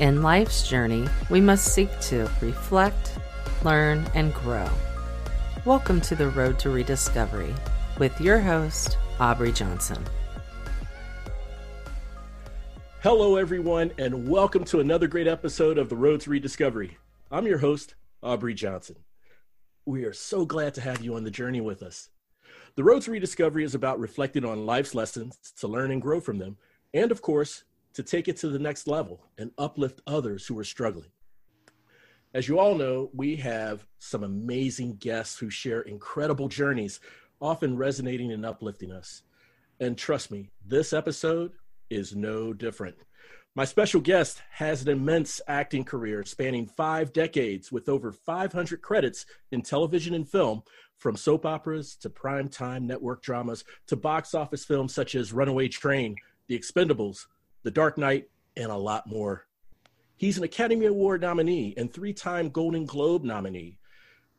In life's journey, we must seek to reflect, learn, and grow. Welcome to the Road to Rediscovery with your host, Aubrey Johnson. Hello, everyone, and welcome to another great episode of the Road to Rediscovery. I'm your host, Aubrey Johnson. We are so glad to have you on the journey with us. The Road to Rediscovery is about reflecting on life's lessons to learn and grow from them, and of course, to take it to the next level and uplift others who are struggling. As you all know, we have some amazing guests who share incredible journeys, often resonating and uplifting us. And trust me, this episode is no different. My special guest has an immense acting career spanning five decades with over 500 credits in television and film, from soap operas to primetime network dramas to box office films such as Runaway Train, The Expendables, The Dark Knight, and a lot more. He's an Academy Award nominee and three time Golden Globe nominee.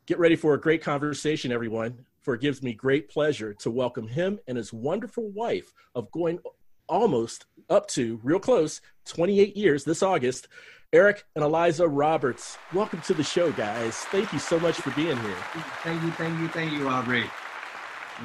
Get ready for a great conversation, everyone, for it gives me great pleasure to welcome him and his wonderful wife of going almost up to real close 28 years this August. Eric and Eliza Roberts, welcome to the show, guys. Thank you so much for being here. Thank you, thank you, thank you, Aubrey.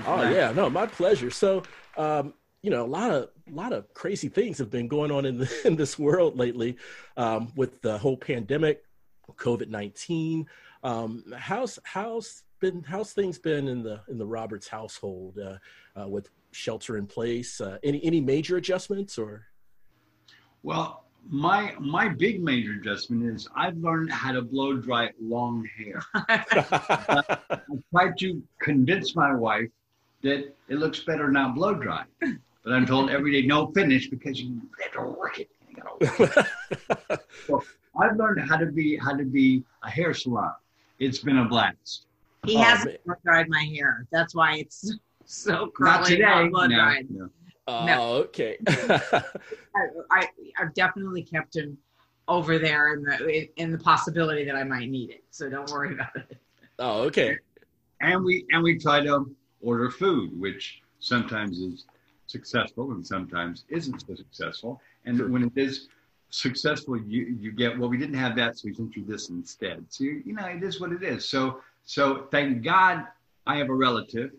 Oh yeah, no, my pleasure. So, um, you know, a lot of a lot of crazy things have been going on in the, in this world lately, um, with the whole pandemic, COVID nineteen. Um, how's how's been how's things been in the in the Roberts household uh, uh, with shelter in place? Uh, any any major adjustments or? Well, my my big major adjustment is I've learned how to blow dry long hair. I tried to convince my wife that it looks better now blow dry, but I'm told every day no finish because you have to work it. so I've learned how to be how to be a hair salon. It's been a blast. He oh, hasn't blow dried my hair. That's why it's so curly. Not today. Blow dried. No, no. Oh, no. okay. I, I've definitely kept him over there in the in the possibility that I might need it. So don't worry about it. Oh, okay. And we and we try to order food, which sometimes is successful and sometimes isn't so successful. And sure. when it is successful, you you get well. We didn't have that, so we sent you this instead. So you, you know, it is what it is. So so thank God I have a relative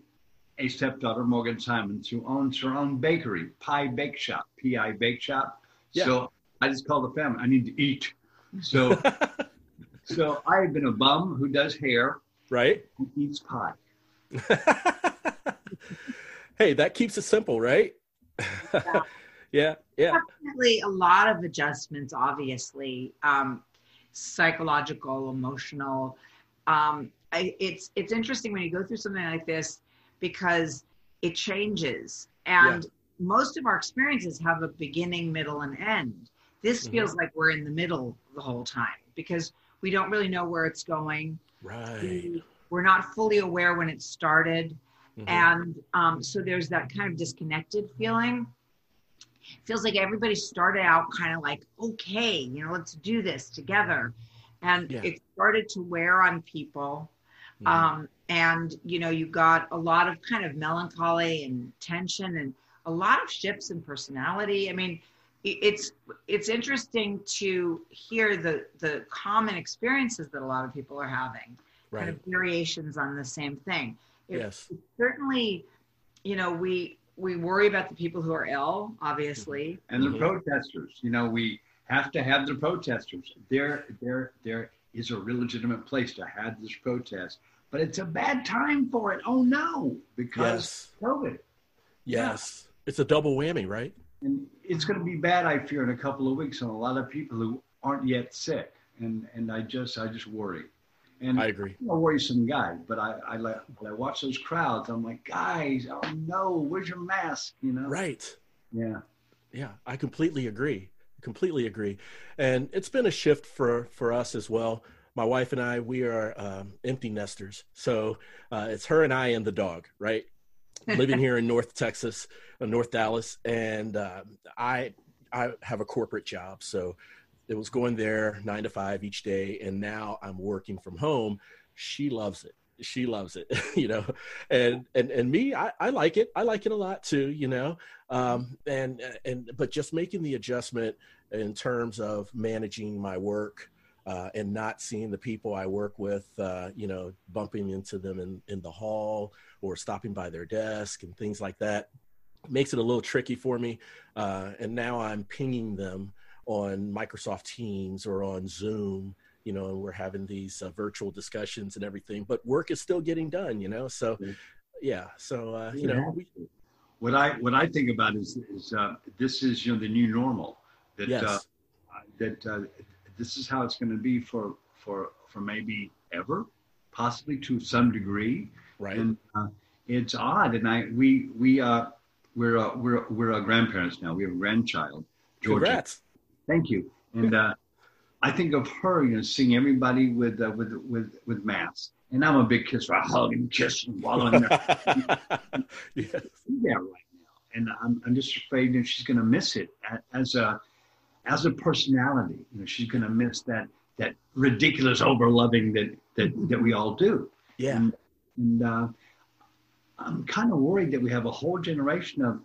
a stepdaughter, Morgan Simons, who owns her own bakery, Pie Bake Shop, P.I. Bake Shop. Yeah. So I just call the family. I need to eat. So, so I have been a bum who does hair, right? Who eats pie. hey, that keeps it simple, right? Yeah. yeah, yeah. Definitely a lot of adjustments, obviously, um, psychological, emotional. Um, I, it's it's interesting when you go through something like this because it changes. And yeah. most of our experiences have a beginning, middle, and end. This mm-hmm. feels like we're in the middle the whole time because we don't really know where it's going. Right. We, we're not fully aware when it started. Mm-hmm. And um, so there's that kind of disconnected feeling. It feels like everybody started out kind of like, okay, you know, let's do this together. And yeah. it started to wear on people. Mm-hmm. Um, and you know you got a lot of kind of melancholy and tension and a lot of shifts in personality i mean it's it's interesting to hear the the common experiences that a lot of people are having right. kind of variations on the same thing yes certainly you know we we worry about the people who are ill obviously and the mm-hmm. protesters you know we have to have the protesters there there there is a real legitimate place to have this protest but it's a bad time for it. Oh no, because yes. COVID. Yes, yeah. it's a double whammy, right? And it's going to be bad, I fear, in a couple of weeks on a lot of people who aren't yet sick, and and I just I just worry. And I agree. I'm a worrisome guy, but I I when I watch those crowds, I'm like, guys, oh no, where's your mask? You know? Right. Yeah. Yeah, I completely agree. Completely agree, and it's been a shift for for us as well my wife and I, we are um, empty nesters. So uh, it's her and I and the dog, right? Living here in North Texas, uh, North Dallas, and uh, I I have a corporate job, so it was going there nine to five each day, and now I'm working from home. She loves it. she loves it, you know, and and and me, I, I like it. I like it a lot too, you know, um, and and but just making the adjustment in terms of managing my work uh, and not seeing the people I work with, uh, you know, bumping into them in in the hall or stopping by their desk and things like that makes it a little tricky for me. Uh, and now I'm pinging them on Microsoft Teams or on Zoom you know, and we're having these uh, virtual discussions and everything, but work is still getting done, you know? So, yeah. So, uh, you know, we, what I, what I think about is, is uh, this is, you know, the new normal that, yes. uh, that uh, this is how it's going to be for, for, for maybe ever, possibly to some degree. Right. And uh, it's odd. And I, we, we, uh, we're, uh, we're, we're uh, grandparents now. We have a grandchild, Georgia. Congrats. Thank you. And, uh, I think of her, you know, seeing everybody with uh, with with with masks, and I'm a big kisser. I hug and kiss and while in there. yes. Yeah, right now, and I'm I'm just afraid that she's going to miss it as a as a personality. You know, she's going to miss that that ridiculous over loving that that that we all do. Yeah, and, and uh, I'm kind of worried that we have a whole generation of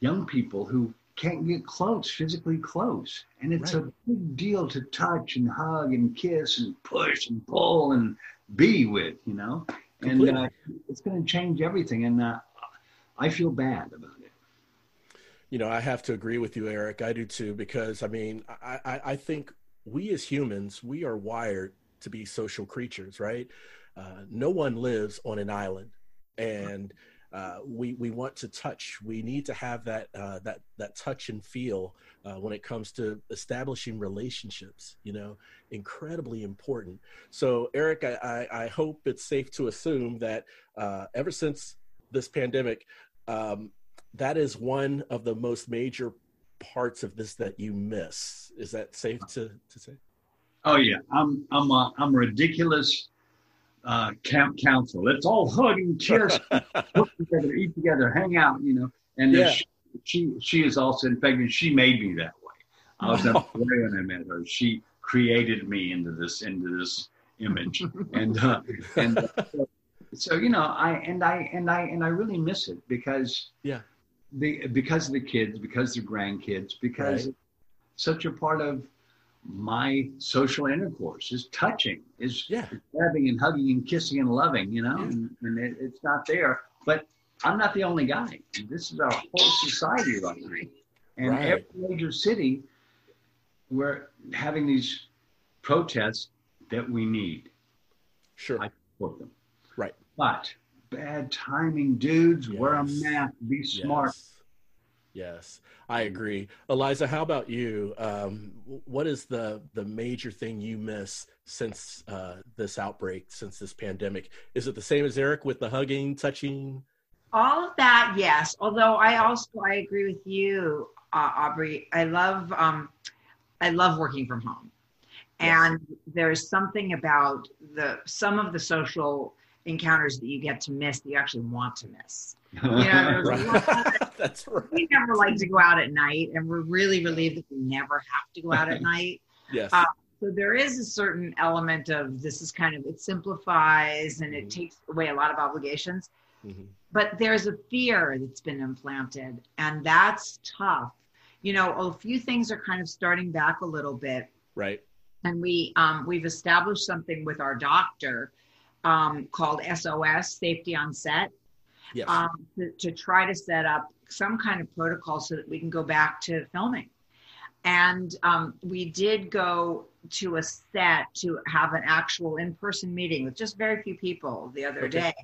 young people who can't get close, physically close. And it's right. a big deal to touch and hug and kiss and push and pull and be with, you know? Completely. And uh, it's going to change everything. And uh, I feel bad about it. You know, I have to agree with you, Eric. I do too, because I mean, I, I, I think we as humans, we are wired to be social creatures, right? Uh, no one lives on an island. And uh, we we want to touch. We need to have that uh, that that touch and feel uh, when it comes to establishing relationships. You know, incredibly important. So, Eric, I, I, I hope it's safe to assume that uh, ever since this pandemic, um, that is one of the most major parts of this that you miss. Is that safe to to say? Oh yeah, I'm I'm a, I'm ridiculous uh, camp council. Let's all hug and kiss, work together, eat together, hang out, you know. And yeah. she, she, she is also, in fact, she made me that way. I was never when I met her. She created me into this into this image, and uh, and uh, so, so you know, I and I and I and I really miss it because yeah, the because of the kids, because the grandkids, because right. such a part of my social intercourse is touching, is yeah. grabbing and hugging and kissing and loving, you know, yeah. and, and it, it's not there. But I'm not the only guy. This is our whole society right now. And right. every major city, we're having these protests that we need. Sure. I support them. Right. But bad timing, dudes. Yes. Wear a mask. Be smart. Yes. Yes, I agree. Eliza, how about you? Um, what is the the major thing you miss since uh, this outbreak, since this pandemic? Is it the same as Eric with the hugging, touching? All of that, yes. Although I also I agree with you, uh, Aubrey. I love um, I love working from home, and there's something about the some of the social encounters that you get to miss that you actually want to miss. You know, right. That's right. We never like to go out at night, and we're really relieved that we never have to go out at night. Yes. Uh, so there is a certain element of this is kind of it simplifies and it mm-hmm. takes away a lot of obligations. Mm-hmm. But there's a fear that's been implanted, and that's tough. You know, a few things are kind of starting back a little bit. Right. And we um, we've established something with our doctor um, called SOS, Safety on Set yes. um, to, to try to set up some kind of protocol so that we can go back to filming. And um, we did go to a set to have an actual in person meeting with just very few people the other okay. day.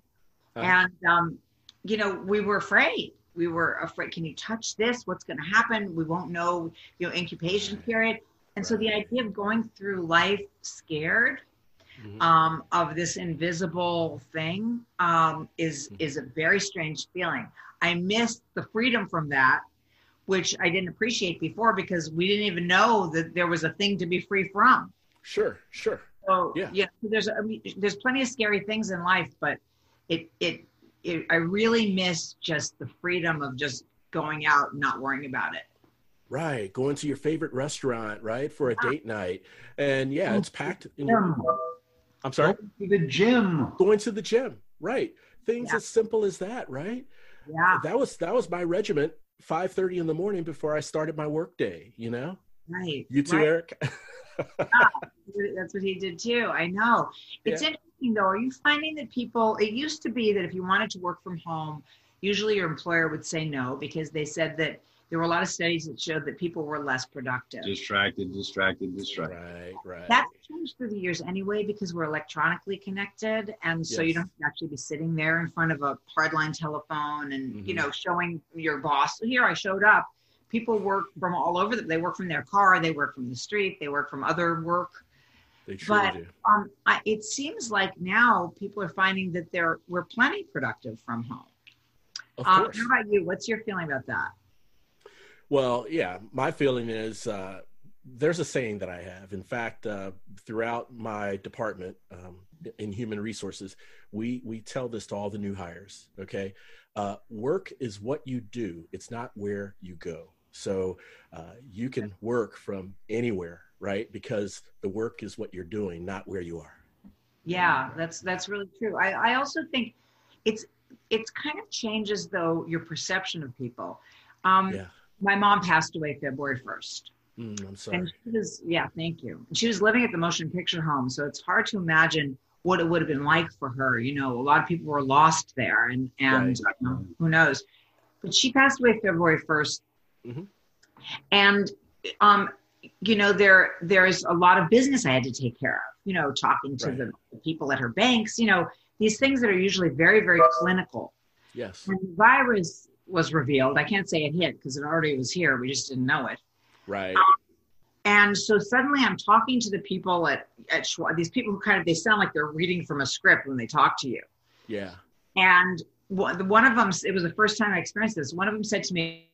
Uh-huh. And, um, you know, we were afraid. We were afraid, can you touch this? What's going to happen? We won't know, you know, incubation period. And so the idea of going through life scared mm-hmm. um, of this invisible thing um, is mm-hmm. is a very strange feeling. I missed the freedom from that, which I didn't appreciate before because we didn't even know that there was a thing to be free from. Sure, sure. So yeah, yeah. There's I mean, there's plenty of scary things in life, but it it, it I really miss just the freedom of just going out and not worrying about it. Right, going to your favorite restaurant, right, for a date night, and yeah, it's packed. In your, I'm sorry. Going to the gym. Going to the gym, right? Things Yeah. as simple as that, right? Yeah, That was that was my regiment. Five thirty in the morning before I started my work day. You know, right. you too, right. Eric. That's what he did too. I know. It's Yeah. interesting though. Are you finding that people, it used to be that if you wanted to work from home, usually your employer would say no because they said that there were a lot of studies that showed that people were less productive. Distracted, distracted, distracted. right, right. That's changed through the years anyway because we're electronically connected. And so you don't have to actually be sitting there in front of a hardline telephone and, you Mhm. know, showing your boss, here I showed up. People work from all over. The, they work from their car. They work from the street. They work from other work. they truly but- do. um, I, it seems like now people are finding that they're we're plenty productive from home. Of Um, course. how about you? What's your feeling about that? Well, yeah, my feeling is uh, there's a saying that I have. In fact, uh, throughout my department um, in human resources, we we tell this to all the new hires. Okay, uh, work is what you do; it's not where you go. So uh, you can work from anywhere, right? Because the work is what you're doing, not where you are. Yeah, that's that's really true. I, I also think it's it's kind of changes though your perception of people. Um, Yeah. My mom passed away February first, Mm, I'm sorry. and she was yeah, thank you. She was living at the motion picture home, so it's hard to imagine what it would have been like for her. You know, a lot of people were lost there, and and Right. who knows. But she passed away February 1st Mhm. and um, you know there there's a lot of business I had to take care of. You know, talking to Right. the, the people at her banks. You know, these things that are usually very very clinical. Yes. When the virus was revealed, I can't say it hit because it already was here. We just didn't know it. Right. Um, and so suddenly I'm talking to the people at, at Schwab, these people who kind of, they sound like they're reading from a script when they talk to you. Yeah. And one one of them, it was the first time I experienced this. One of them said to me,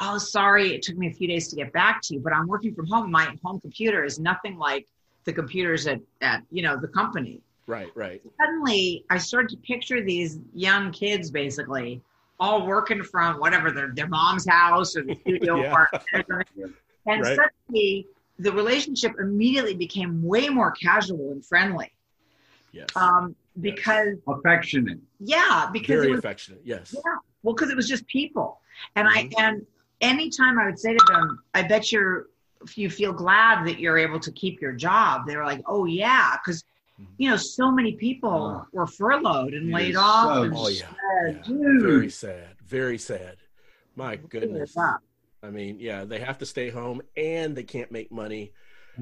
Oh, sorry, it took me a few days to get back to you, but I'm working from home. My home computer is nothing like the computers at, at you know, the company. Right. Right. Suddenly I started to picture these young kids basically all working from whatever their, their mom's house or the studio Yeah. apartment. And Right. suddenly the relationship immediately became way more casual and friendly. Yes. Um, because Affectionate. yeah, because Very it was affectionate. Yes. yeah, well, because it was just people, and Mhm. I and anytime I would say to them, "I bet you're if you feel glad that you're able to keep your job," they were like, "Oh yeah," because. You know so many people Oh. were furloughed and laid off. so and Oh yeah. sad, yeah. dude. Very sad. Very sad. My goodness. I mean, yeah, they have to stay home and they can't make money.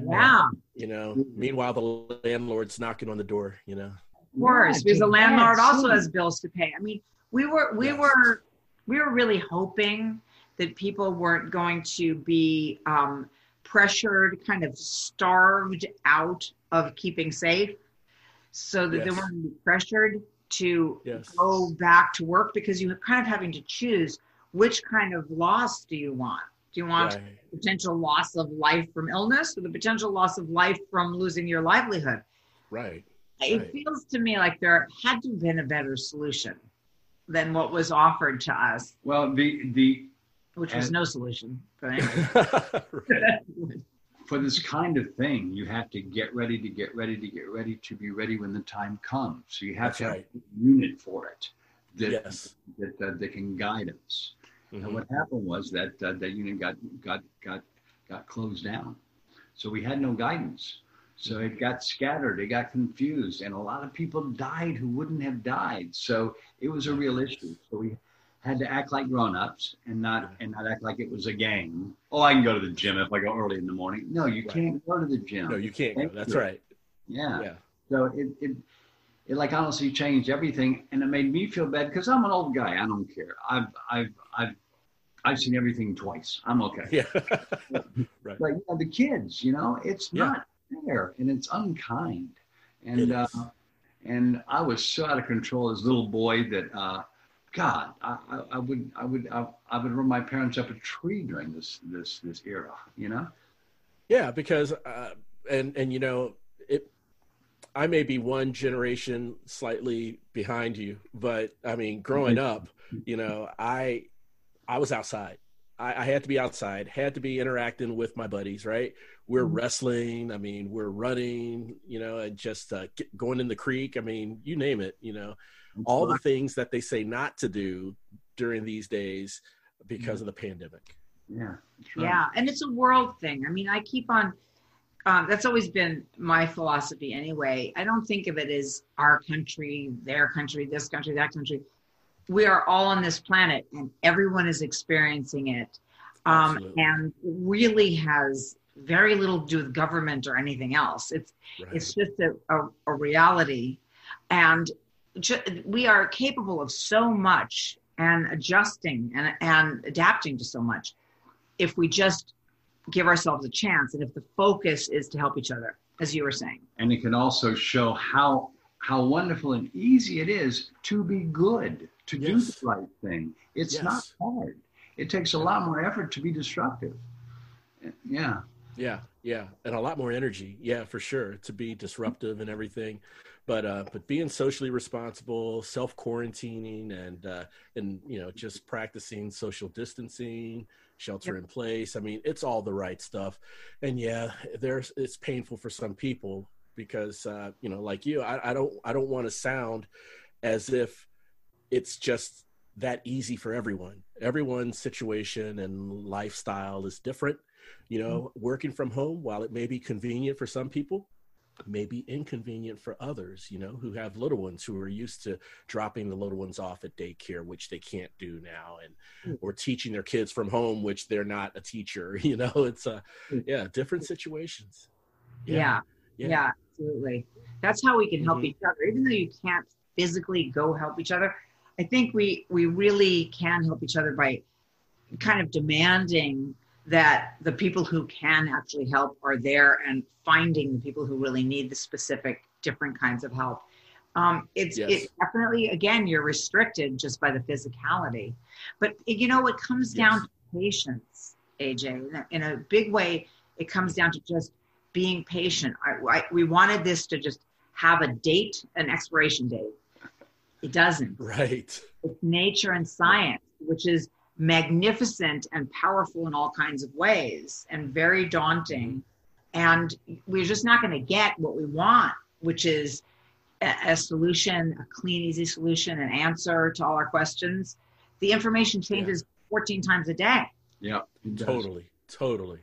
Yeah, You know. Meanwhile, the landlord's knocking on the door. You know. of course, Yeah, because the landlord yeah, also has bills to pay. I mean, we were we Yes. were we were really hoping that people weren't going to be um, pressured, kind of starved out of keeping safe, so that they Yes. weren't be pressured to Yes. go back to work because you're kind of having to choose which kind of loss do you want. Do you want Right. potential loss of life from illness or the potential loss of life from losing your livelihood? Right. It Right. feels to me like there had to have been a better solution than what was offered to us, Well, the the which was And- no solution. But anyway. right. for this kind of thing, you have to get ready to get ready to get ready to be ready when the time comes. So you have That's to have a unit for it that Yes. that, uh, that can guide us. And Mhm. what happened was that uh, that unit got got got got closed down, so we had no guidance. So it got scattered, it got confused, and a lot of people died who wouldn't have died. So it was a real issue. So we had to act like grown-ups and not and not act like it was a game. Oh, I can go to the gym if I go early in the morning. No, you Right. can't go to the gym. No, you can't go. That's right. yeah. Yeah. So it, it, it like honestly changed everything, and it made me feel bad because I'm an old guy. I don't care. I've, I've, I've, I've seen everything twice. I'm okay. Yeah. But you know, the kids, you know, it's Yeah. not fair and it's unkind. And It uh, and I was so out of control as a little boy that uh, God, I, I, I would, I would, I, I would run my parents up a tree during this, this, this era. You know. Yeah, because uh, and and you know it. I may be one generation slightly behind you, but I mean, growing up, you know, I I was outside. I, I, had to be outside, had to be interacting with my buddies, right? We're mm-hmm. wrestling. I mean, we're running, you know, and just uh, going in the creek. I mean, you name it, you know, all right. the things that they say not to do during these days because mm-hmm. of the pandemic. Yeah. Right. Yeah. And it's a world thing. I mean, I keep on, um, that's always been my philosophy anyway. I don't think of it as our country, their country, this country, that country we are all on this planet and everyone is experiencing it um, and really has very little to do with government or anything else it's right. it's just a, a, a reality and ju- we are capable of so much and adjusting and, and adapting to so much if we just give ourselves a chance and if the focus is to help each other as you were saying and it can also show how how wonderful and easy it is to be good to yes. do the right thing. It's yes. not hard. It takes a lot more effort to be disruptive. Yeah. Yeah, yeah, and a lot more energy. Yeah, for sure, to be disruptive and everything. But uh, but being socially responsible, self quarantining, and uh, and you know just practicing social distancing, shelter yep. in place. I mean, it's all the right stuff. And yeah, there's it's painful for some people because uh, you know, like you, I, I don't I don't want to sound as if it's just that easy for everyone. Everyone's situation and lifestyle is different. You know, mm-hmm. working from home, while it may be convenient for some people, may be inconvenient for others, you know, who have little ones who are used to dropping the little ones off at daycare, which they can't do now, and mm. or teaching their kids from home, which they're not a teacher. You know, it's a mm. yeah, different situations. Yeah. Yeah, yeah. yeah absolutely. That's how we can help mm-hmm. each other, even though you can't physically go help each other I think we we really can help each other by kind of demanding that the people who can actually help are there and finding the people who really need the specific different kinds of help. Um, it's yes. it definitely again you're restricted just by the physicality, but you know it comes yes. down to patience, AJ. In a big way, it comes down to just being patient. I, I, we wanted this to just have a date, an expiration date it doesn't. Right. It's nature and science, which is magnificent and powerful in all kinds of ways and very daunting. And we're just not going to get what we want, which is a, a, solution, a clean, easy solution, an answer to all our questions. The information changes yeah. 14 times a day. Yeah, totally. Totally.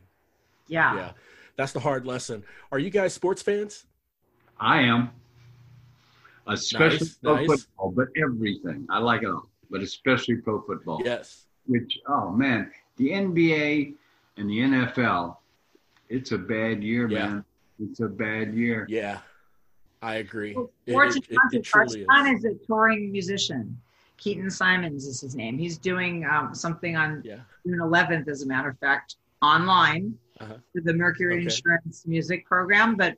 Yeah. Yeah. That's the hard lesson. Are you guys sports fans? I am especially nice, pro nice. football, but everything. I like it all, but especially pro football. Yes. Which, oh man, the NBA and the NFL, it's a bad year, yeah. man. It's a bad year. Yeah, I agree. Well, our son is. is. a touring musician. Keaton Simons is his name. He's doing um, something on yeah. June 11th, as a matter of fact, online uh-huh. for the Mercury okay. Insurance Music Program. But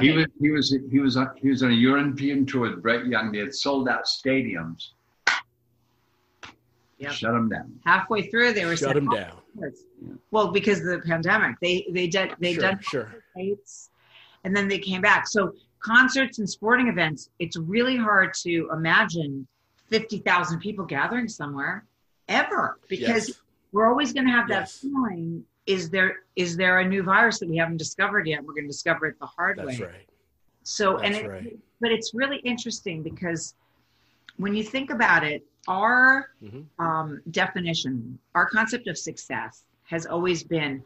he was he was he was on, he was on a European tour with Brett Young. They had sold out stadiums. Yep. Shut them down. Halfway through, they were shut them oh, down. Well, because of the pandemic, they they did they sure, done sure. States, and then they came back. So concerts and sporting events, it's really hard to imagine fifty thousand people gathering somewhere ever because yes. we're always going to have that yes. feeling is there is there a new virus that we haven't discovered yet? We're going to discover it the hard That's way. That's right. So That's and it, right. but it's really interesting because when you think about it, our mm-hmm. um, definition, our concept of success has always been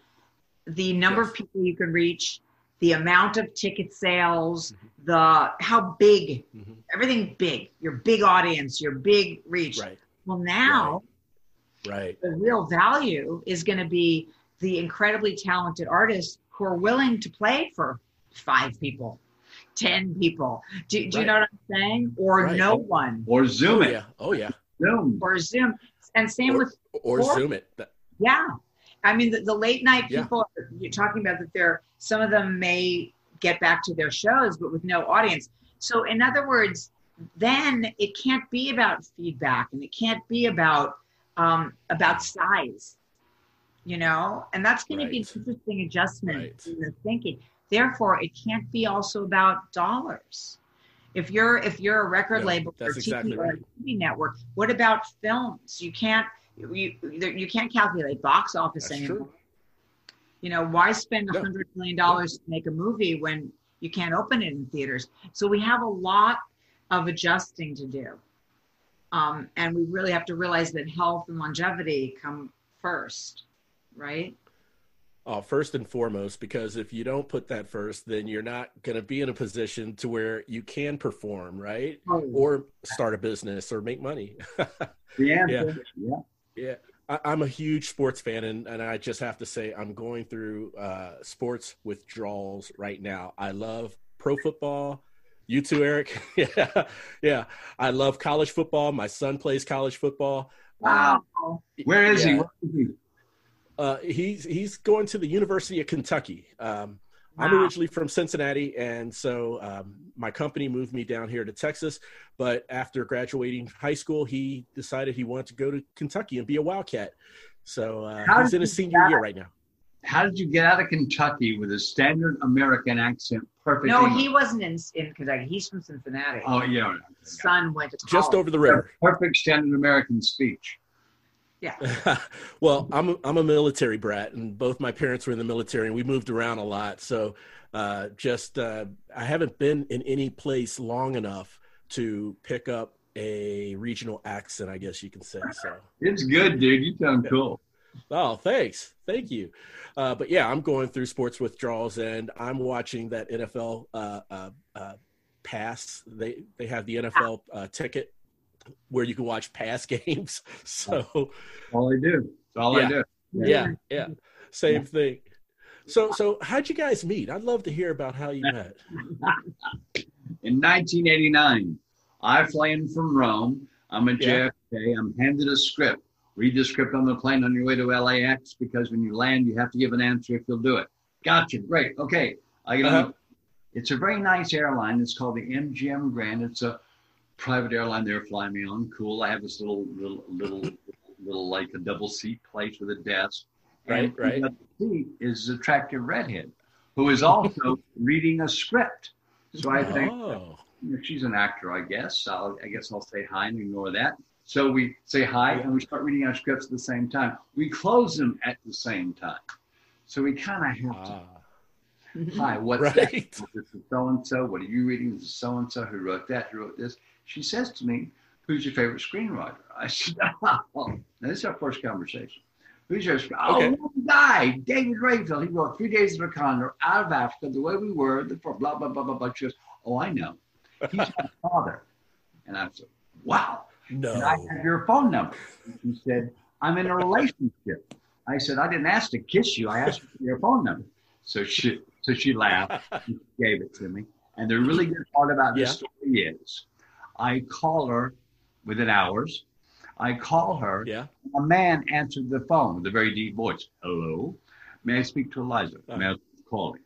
the number yes. of people you can reach, the amount of ticket sales, mm-hmm. the how big, mm-hmm. everything big, your big audience, your big reach. Right. Well, now, right. right. the real value is going to be the incredibly talented artists who are willing to play for five people, 10 people. Do, do right. you know what I'm saying? Or right. no one. Or Zoom oh. Yeah. Oh, yeah. Zoom. Or Zoom. And same or, with. Or Zoom it. Yeah. I mean, the, the late night people yeah. you're talking about that they're, some of them may get back to their shows, but with no audience. So, in other words, then it can't be about feedback and it can't be about um, about size you know, and that's going right. to be an interesting adjustment right. in the thinking. Therefore, it can't be also about dollars. If you're if you're a record label or, TV, exactly or a TV network, what about films? You can't you you can't calculate box office That's anymore. true. You know, why spend a hundred million dollars to make a movie when you can't open it in theaters? So we have a lot of adjusting to do. Um, and we really have to realize that health and longevity come first, right? Uh, first and foremost, because if you don't put that first, then you're not going to be in a position to where you can perform, right? Or start a business or make money. Answer, yeah. Yeah, I, I'm a huge sports fan, and, and I just have to say I'm going through uh, sports withdrawals right now. I love pro football. You too, Eric. yeah, yeah. I love college football. My son plays college football. Wow. Where is he? Yeah. Where is he? Uh, he's he's going to the University of Kentucky. Um, I'm originally from Cincinnati, and so um, my company moved me down here to Texas. But after graduating high school, he decided he wanted to go to Kentucky and be a Wildcat. So uh, How he's in his senior year right now. How did you get out of Kentucky with a standard American accent? Perfect. No, English? he wasn't in, in Kentucky. He's from Cincinnati. Oh yeah. His son went to college. Just over the river. Perfect standard American speech. well, I'm a, I'm a military brat, and both my parents were in the military, and we moved around a lot. So, uh, just uh, I haven't been in any place long enough to pick up a regional accent, I guess you can say. So, It's good, dude. You sound cool. oh, thanks, thank you. Uh, but yeah, I'm going through sports withdrawals, and I'm watching that NFL uh, uh, uh, pass. They they have the NFL uh, ticket where you can watch past games. So. All I do. That's all I do. yeah yeah same thing so so how'd you guys meet i'd love to hear about how you met In 1989, I fly in from Rome. I'm at Yeah. JFK. I'm handed a script. Read the script on the plane on your way to LAX because when you land, you have to give an answer if you'll do it. Gotcha. Great. Okay. I get. Uh-huh. It's a very nice airline. It's called the MGM Grand. It's a private airline they're flying me on. Cool. I have this little, little, little, little like a double seat place with a desk. Right, and right. The seat is attractive redhead who is also reading a script. So I think oh she's an actor, I guess. I'll, I guess I'll say hi and ignore that. So we say hi and we start reading our scripts at the same time. We close them at the same time. So we kind of have to, ah, hi, what's right. that? This is so and so. What are you reading? This is so and so. Who wrote that? Who wrote this? She says to me, Who's your favorite screenwriter? I said, Oh, now this is our first conversation. Who's your screen? Oh, okay. Oh, one guy, David Rayfiel. He wrote Three Days of a Condor, Out of Africa, The Way We Were, the blah, blah, blah, blah, blah. She goes, Oh, I know. He's my father. And I said, Wow. And I have your phone number. And She said, I'm in a relationship. I said, I didn't ask to kiss you. I asked for your phone number. So she, so she laughed and gave it to me. And the really good part about this story is I call her within hours. I call her. yeah A man answered the phone with a very deep voice. Hello? May I speak to Eliza? May I call him?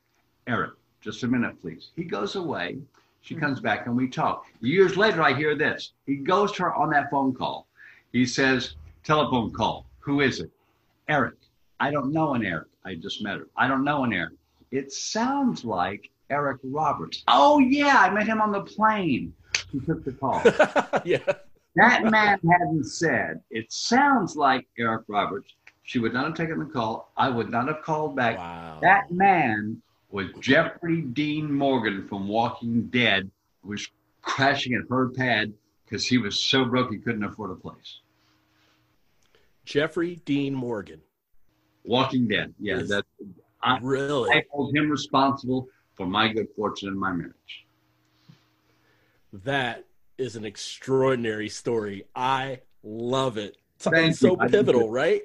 Eric, just a minute, please. He goes away. She mm-hmm. comes back and we talk. Years later, I hear this. He goes to her on that phone call. He says, telephone call. Who is it? Eric. I don't know an Eric. I just met her. I don't know an Eric. It sounds like Eric Roberts. Oh, yeah, I met him on the plane. He took the call. yeah That man hadn't said, it sounds like Eric Roberts. She would not have taken the call. I would not have called back. wow That man was Jeffrey Dean Morgan from Walking Dead, who was crashing at her pad because he was so broke he couldn't afford a place. jeffrey dean morgan Walking Dead. Yeah, that I, really I hold him responsible for my good fortune in my marriage. That is an extraordinary story i love it it's Thank it's so you. Pivotal too. right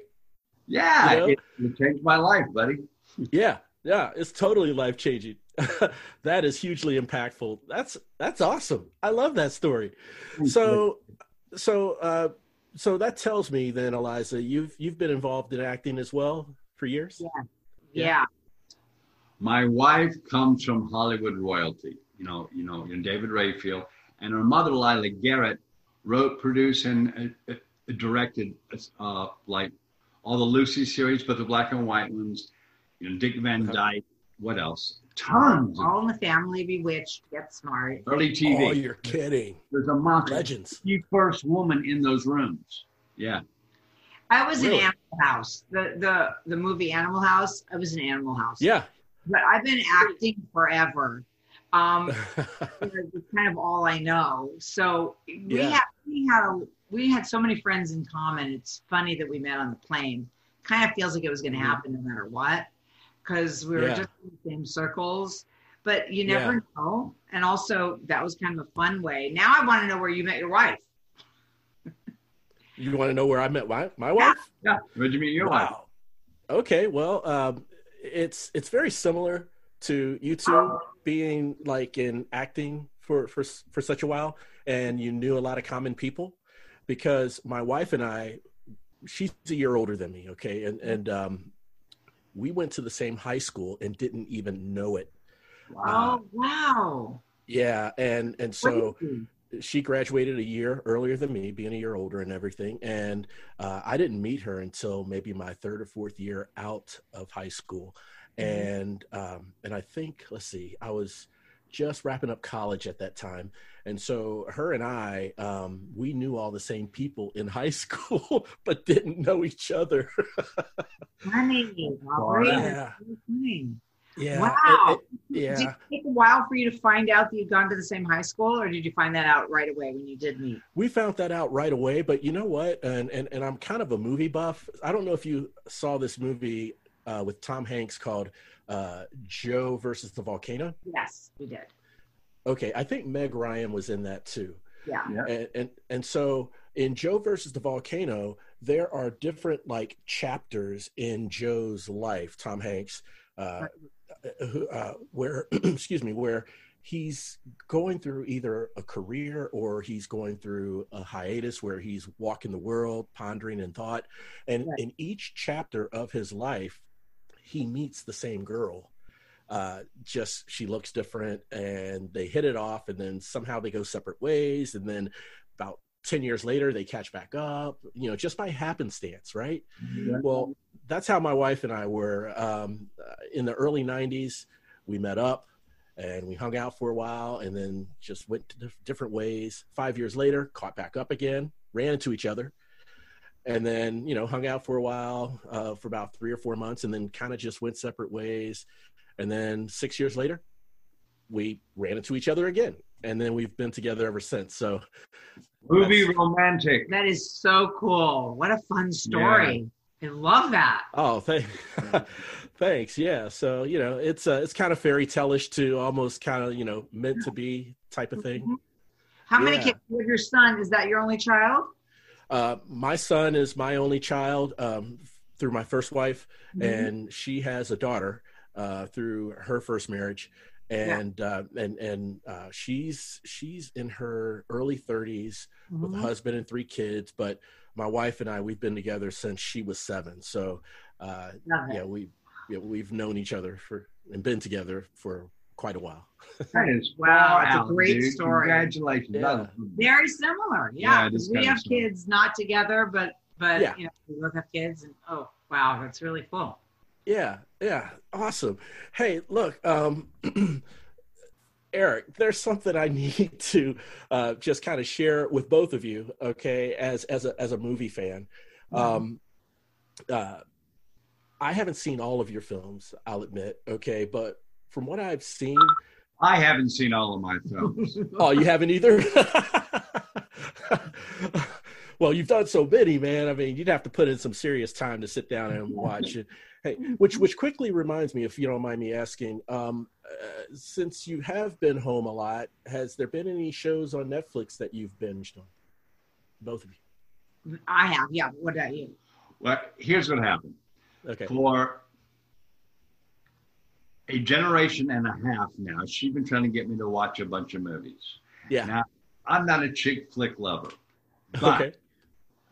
Yeah, You know? it, it changed my life, buddy. Yeah, yeah, it's totally life changing. that is hugely impactful. That's that's awesome. I love that story. So, so, uh, so that tells me then, Eliza, you've you've been involved in acting as well for years. Yeah. Yeah. Yeah. My wife comes from Hollywood royalty. You know, you know, you know, David Rayfiel, and her mother Lila Garrett wrote, produced, and uh, uh, directed uh, like all the Lucy series, but the black and white ones. You know, Dick Van. Dyke. What else? Tons All in the family, bewitched, get smart. early TV. Oh, you're kidding! There's a monster. Legends. The first woman in those rooms. Yeah. I was Really? in Animal House, the the the movie Animal House. I was in Animal House. Yeah. but I've been acting forever. Um, it's kind of all I know. So we Yeah. had we had a, we had so many friends in common. It's funny that we met on the plane. Kind of feels like it was going to Mhm. happen no matter what, because we were Yeah. just in the same circles. But you never Yeah. know. And also, that was kind of a fun way. Now I want to know where you met your wife. you want to know where I met my my wife? Yeah. Where'd you meet your wife? Okay, well, um, it's it's very similar to you two being like in acting for for for such a while, and you knew a lot of common people, because my wife and I, she's a year older than me. Okay, and and um, we went to the same high school and didn't even know it. Uh, oh wow! Yeah, and and so she graduated a year earlier than me, being a year older and everything. And uh, I didn't meet her until maybe my third or fourth year out of high school. Mhm. And um, and I think let's see, I was just wrapping up college at that time, and so her and I, um, we knew all the same people in high school, but didn't know each other. funny. Aubrey. Yeah. Funny. yeah, Wow. it- it- yeah. Did it take a while for you to find out that you'd gone to the same high school, or did you find that out right away when you did meet? we found that out right away but you know what and and, and i'm kind of a movie buff i don't know if you saw this movie uh, with tom hanks called uh, joe versus the volcano Yes, we did. okay i think meg ryan was in that too Yeah. Yeah. and, and and so in joe versus the volcano there are different like chapters in joe's life tom hanks uh, uh, where excuse me where he's going through either a career or he's going through a hiatus where he's walking the world pondering in thought and Right. in each chapter of his life he meets the same girl uh, just she looks different and they hit it off and then somehow they go separate ways and then about 10 years later they catch back up you know just by happenstance right? Well that's how my wife and i were um, uh, in the early 90s we met up and we hung out for a while and then just went to different ways. Five years later caught back up again ran into each other and then you know hung out for a while uh, for about three or four months and then kind of just went separate ways and then six years later we ran into each other again and then we've been together ever since so Movie romantic. That is so cool. What a fun story. I love that. Oh, thank, thanks. Yeah. So you know, it's uh, it's kind of fairy tale-ish to almost kind of you know meant to be type of thing. How many kids do your son? Is that your only child? Uh, my son is my only child um, through my first wife, Mm-hmm. and she has a daughter uh, through her first marriage, and uh, and and uh, she's she's in her early 30s with a Mhm. husband and three kids. But my wife and I, we've been together since she was seven. So uh, yeah, we yeah, we've known each other for and been together for quite a while. That is Wow, it's a great dude. story. Congratulations. Yeah. Very similar. Yeah, Yeah. it is 'cause we have similar. kids not together, but but Yeah. you know, we both have kids and oh wow, that's really cool. Yeah, yeah, awesome. Hey, look, um, Eric, there's something I need to uh, just kind of share with both of you, okay? As as a as a movie fan, um, uh, I haven't seen all of your films, I'll admit, okay, but from what I've seen, I haven't seen all of my films. oh, you haven't either. well, you've done so many, man. I mean, you'd have to put in some serious time to sit down and watch it. Hey, which which quickly reminds me, if you don't mind me asking, um, uh, since you have been home a lot, has there been any shows on Netflix that you've binged on? Both of you. I have, yeah. What about you? well, here's what happened. Okay. For a generation and a half now, she's been trying to get me to watch a bunch of movies. Yeah. Now, I'm not a chick flick lover. But Okay.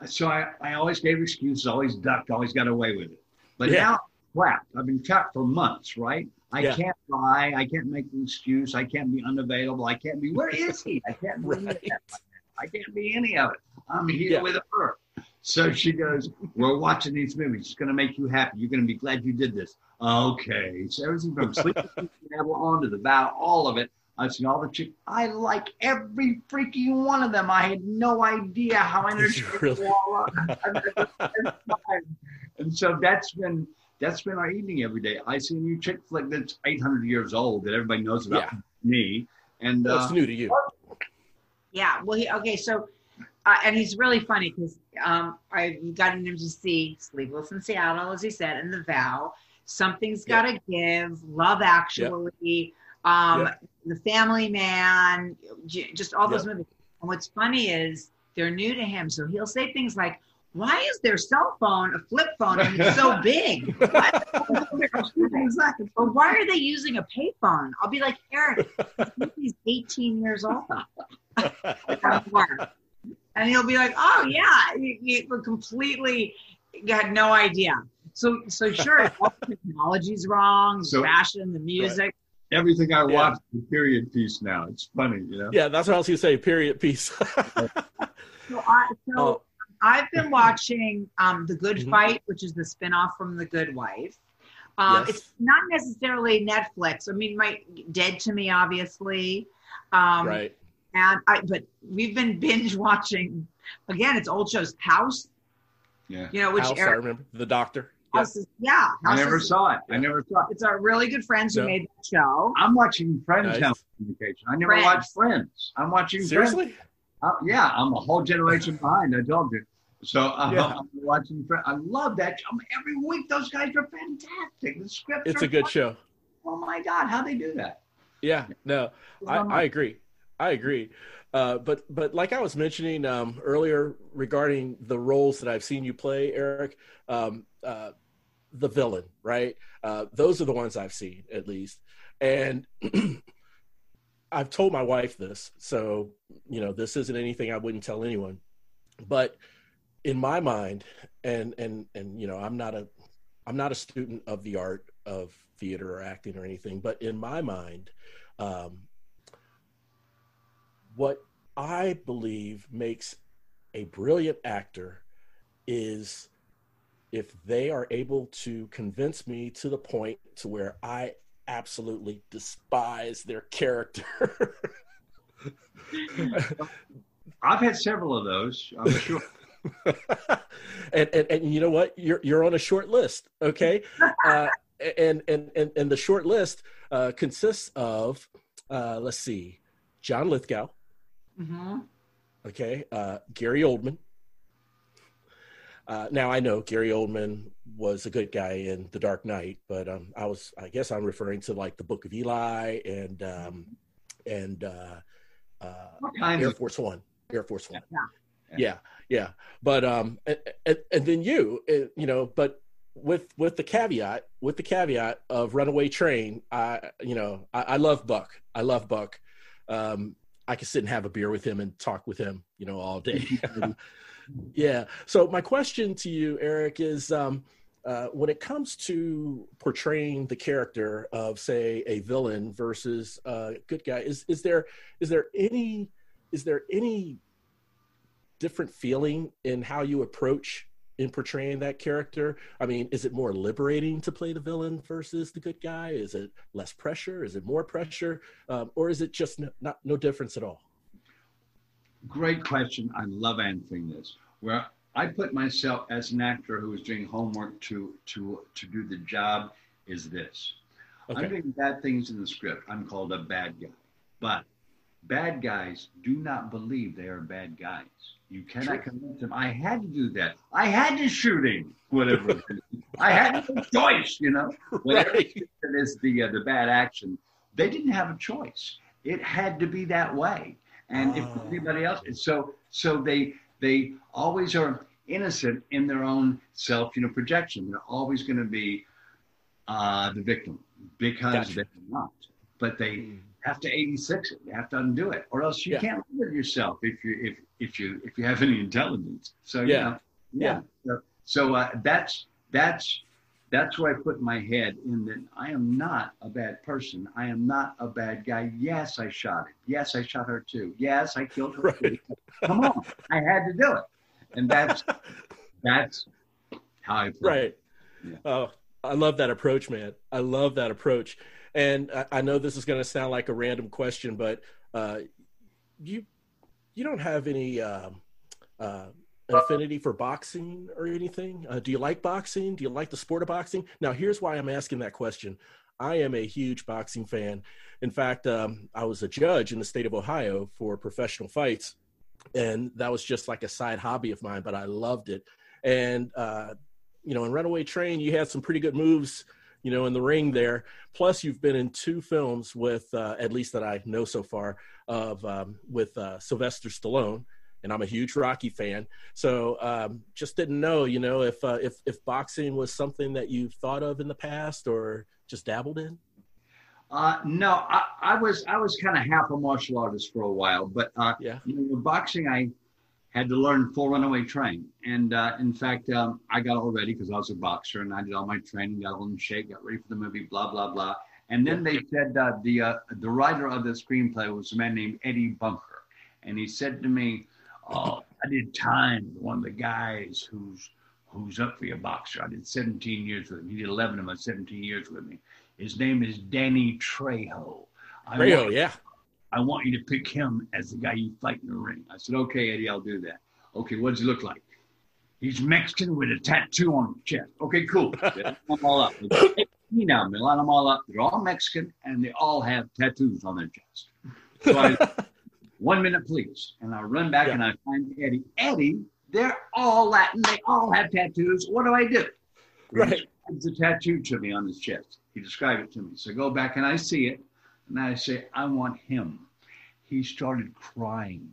so I, I always gave excuses, always ducked, always got away with it. But Yeah. now, trapped. I've been trapped for months, right? I Yeah. can't lie. I can't make an excuse. I can't be unavailable. I can't be, where is he? I can't be, any of Right. I can't be any of it. I'm here Yeah. with her. So she goes, We're watching these movies. It's going to make you happy. You're going to be glad you did this. Okay. So everything from Sleep Level on to the vow, all of it. I've seen all the chicks. I like every freaking one of them. I had no idea how energetic Really? they all and so that's been that's been our evening every day. I see a new chick flick that's 800 years old that everybody knows about Yeah. me, and Well, uh, new to you. Yeah. Well, he, okay. So, uh, and he's really funny because um, I've gotten him to see Sleepless in Seattle, as he said, and The Vow. Something's got to give. Love Actually. Um, Yeah. The Family Man. Just all those movies. And what's funny is they're new to him, so he'll say things like. Why is their cell phone a flip phone and it's so big? exactly. Or why are they using a payphone? I'll be like, Eric, he's 18 years old. and he'll be like, "Oh yeah," you, you completely you had no idea. So so sure, all the technology's wrong, the So- fashion, the music. Everything I Yeah. watch is a period piece now. It's funny, you know. yeah, that's what I was going to say. Period. piece. So I so Oh. I've been watching um, the Good Mhm. Fight, which is the spinoff from The Good Wife. Um, Yes. It's not necessarily Netflix. I mean, my Dead to Me, obviously. Um, right. And I, but we've been binge watching. Again, it's old shows. House, Yeah. you know, which House, I remember. The doctor. Yeah. House is, yeah. I never is- saw it. I never saw it. It's our really good friends who No. made that show. I'm watching Friends Nice. Communication. I never Friends. watched Friends. I'm watching Friends. Seriously? Uh, yeah, I'm a whole generation behind. I told you. So uh, Yeah. I'm watching. Friends. I love that. show. every week, those guys are fantastic. The scripts. It's are a good fun. show. Oh my God, how they do that? Yeah. No, I, I agree. I agree. Uh, but but like I was mentioning um, earlier regarding the roles that I've seen you play, Eric, um, uh, the villain, right? Uh, those are the ones I've seen at least, and I've told my wife this, so you know this isn't anything I wouldn't tell anyone. But in my mind, and and and you know, I'm not a I'm not a student of the art of theater or acting or anything, but in my mind, um, what I believe makes a brilliant actor is if they are able to convince me to the point to where I absolutely despise their character. I've had several of those. I'm sure. and, and and you know what? You're you're on a short list, okay? Uh, and and and and the short list uh, consists of uh, let's see, John Lithgow, hmm okay, uh, Gary Oldman. Uh, now I know Gary Oldman was a good guy in The Dark Knight, but um, I was I guess I'm referring to like the Book of Eli and um, and uh, uh, Air Force One. Air Force One. Yeah. Yeah, yeah. But um, and, and, and then you, uh, you know, but with with the caveat, with the caveat of Runaway Train, I, you know, I, I love Buck. I love Buck. Um, I could sit and have a beer with him and talk with him, you know, all day. yeah. So my question to you, Eric, is um, uh, when it comes to portraying the character of, say, a villain versus a good guy, is is there is there any is there any different feeling in how you approach in portraying that character? I mean, is it more liberating to play the villain versus the good guy? Is it less pressure? Is it more pressure? Um, or is it just no, not no difference at all? Great question. I love answering this. Where I put myself as an actor who is doing homework to to to do the job is this. I'm doing bad things in the script. I'm called a bad guy. But bad guys do not believe they are bad guys. You cannot convince them. I had to do that. I had to shoot him. Whatever. I had no choice. You know. Whatever Right. it is the uh, the bad action. They didn't have a choice. It had to be that way. And if Oh. anybody else, so so they they always are innocent in their own self, you know, projection. They're always going to be uh, the victim because Gotcha. they're not. But they have to 86 it. You have to undo it, or else you Yeah. can't live with yourself if you if if you if you have any intelligence. So Yeah. you know, yeah. So, so uh, that's that's that's where I put my head in that I am not a bad person. I am not a bad guy. Yes, I shot it. Yes, I shot her too. Yes, I killed her. Right. Come on, I had to do it, and that's that's how I play. Right. Yeah. Oh, I love that approach, man. I love that approach. And I, I know this is going to sound like a random question, but uh, you you don't have any um, uh, affinity for boxing or anything? Uh, do you like boxing? Do you like the sport of boxing? Now, here's why I'm asking that question. I am a huge boxing fan. In fact, um, I was a judge in the state of Ohio for professional fights, and that was just like a side hobby of mine, but I loved it. And, uh, you know, in Runaway Train, you had some pretty good moves, you know, in the ring there. Plus, you've been in two films with, uh, at least that I know so far, of um, with uh, Sylvester Stallone and I'm a huge Rocky fan. So um, just didn't know, you know, if uh, if if boxing was something that you've thought of in the past or just dabbled in. Uh, no, I, I, was I was kind of half a martial artist for a while, but uh, yeah, you know, boxing I had to learn full runaway train, and uh, in fact um, I got all ready because I was a boxer and I did all my training, got all in shape, got ready for the movie, blah blah blah. And then they said uh, the uh, the writer of the screenplay was a man named Eddie Bunker, and he said to me, oh, I did time with one of the guys who's who's up for your boxer. I did 17 years with him. He did 11 of my 17 years with me. His name is Danny Trejo. I Trejo, yeah. I want you to pick him as the guy you fight in the ring. I said, okay, Eddie, I'll do that. Okay, what does he look like? He's Mexican with a tattoo on his chest. Okay, cool. I'm all up. You now, Milan, I'm all up. They're all Mexican and they all have tattoos on their chest. So I, one minute, please. And I run back yeah. and I find Eddie. Eddie, they're all Latin. They all have tattoos. What do I do? Right. It's a tattoo to me on his chest. He described it to me. So I go back and I see it. And I say, I want him. He started crying.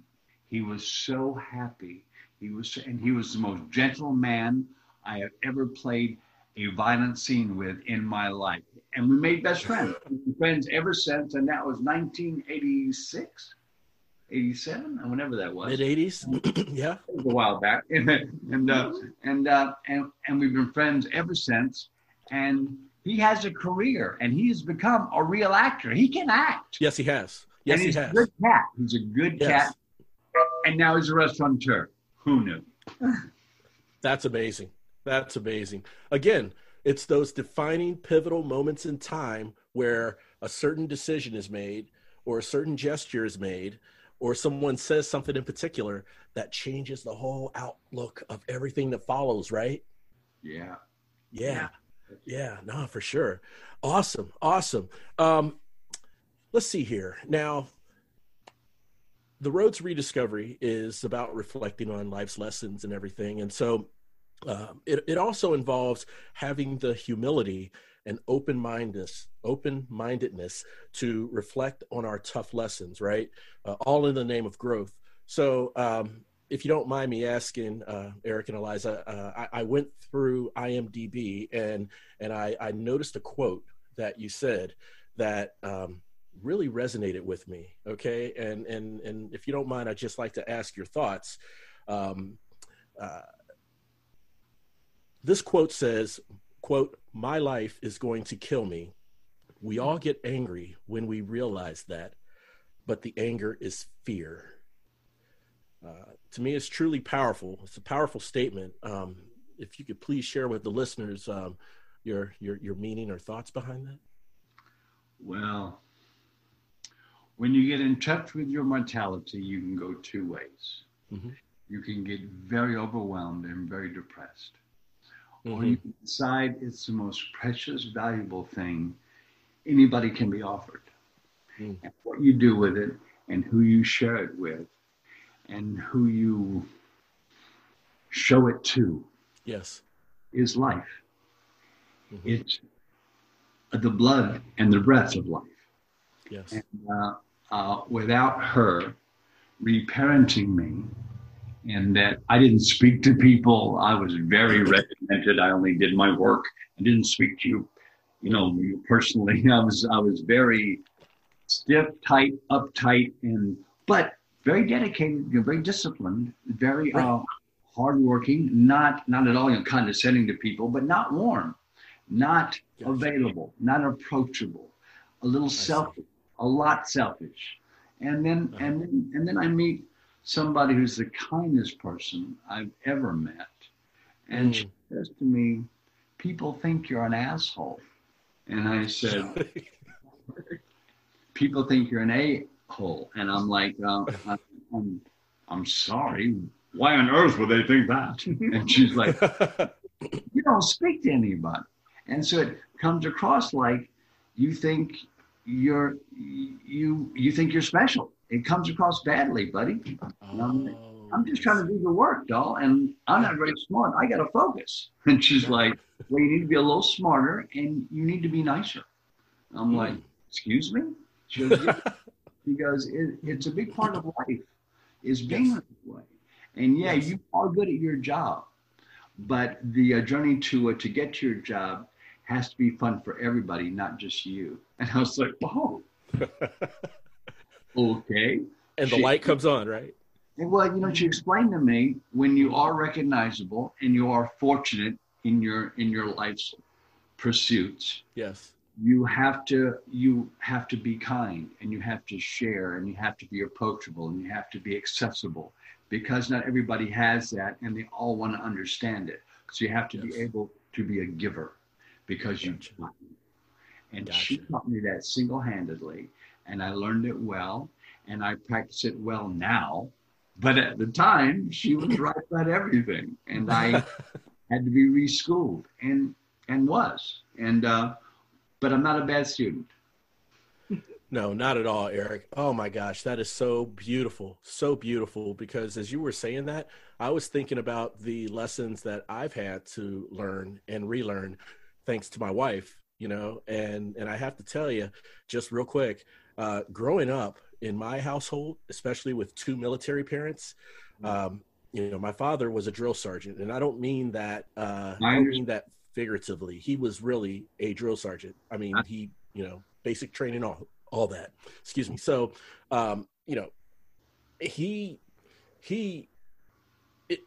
He was so happy. He was, and he was the most gentle man I have ever played a violent scene with in my life. And we made best friends. Friends ever since, and that was 1986. 87 or whenever that was mid 80s yeah it was a while back and and uh, and, uh, and and we've been friends ever since and he has a career and he has become a real actor. He can act. Yes he has. Yes he has a good cat. He's a good yes. cat. And now he's a restaurateur. Who knew? That's amazing. That's amazing. Again it's those defining pivotal moments in time where a certain decision is made or a certain gesture is made or someone says something in particular that changes the whole outlook of everything that follows, right? Yeah. Yeah. Yeah, no, for sure. Awesome. Awesome. Um, let's see here. Now, the road to rediscovery is about reflecting on life's lessons and everything. And so um, it, it also involves having the humility and open mindedness open mindedness to reflect on our tough lessons right uh, all in the name of growth so um, if you don't mind me asking uh, eric and eliza uh, I, I, went through imdb and and I, I, noticed a quote that you said that um, really resonated with me okay and and and if you don't mind i'd just like to ask your thoughts um, uh, this quote says quote, my life is going to kill me. We all get angry when we realize that, but the anger is fear. Uh, to me, it's truly powerful. It's a powerful statement. Um, if you could please share with the listeners um, your, your, your meaning or thoughts behind that. Well, when you get in touch with your mortality, you can go two ways. Mm-hmm. You can get very overwhelmed and very depressed mm-hmm. or you decide it's the most precious, valuable thing anybody can be offered. Mm. And what you do with it and who you share it with and who you show it to. Yes. Is life. Mm-hmm. It's the blood and the breath of life. Yes. And uh, uh, without her reparenting me, and that I didn't speak to people. I was very regimented. I only did my work. I didn't speak to you, you know, personally. I was I was very stiff, tight, uptight, and but very dedicated, very disciplined, very right. uh, hardworking. Not not at all you know, condescending to people, but not warm, not gotcha. available, not approachable, a little selfish, a lot selfish, and then uh-huh. and then and then I meet somebody who's the kindest person I've ever met. And mm. she says to me, People think you're an asshole. And I said, people think you're an a hole, and I'm like, uh, I'm, I'm sorry. Why on earth would they think that? And she's like, you don't speak to anybody, and so it comes across like you think you're you you think you're special. It comes across badly, buddy. I'm, oh. I'm just trying to do the work, doll, and I'm not very smart. I got to focus. And she's like, well, you need to be a little smarter, and you need to be nicer. I'm like, hmm. excuse me. Goes, yeah. goes it, it's a big part of life is being yes. that way. And yeah, yes. you are good at your job, but the uh, journey to uh, to get to your job has to be fun for everybody, not just you. And I was like, oh, okay. And the she, light comes on, right? And well, you know, she explained to me when you are recognizable and you are fortunate in your in your life's pursuits. Yes. You have to you have to be kind and you have to share and you have to be approachable and you have to be accessible because not everybody has that and they all want to understand it. So you have to yes. be able to be a giver because you gotcha. and gotcha. she taught me that single-handedly and I learned it well and I practice it well now. But at the time, she was right about everything, and I had to be reschooled, and and was, and uh, but I'm not a bad student. No, not at all, Eric. Oh my gosh, that is so beautiful. So beautiful because as you were saying that, I was thinking about the lessons that I've had to learn and relearn thanks to my wife, you know, and and I have to tell you just real quick, uh, growing up in my household, especially with two military parents, mm-hmm. um, you know, my father was a drill sergeant, and I don't mean that. Uh, I don't mean that figuratively. He was really a drill sergeant. I mean, he, you know, basic training, all all that. Excuse me. So, um, you know, he he it,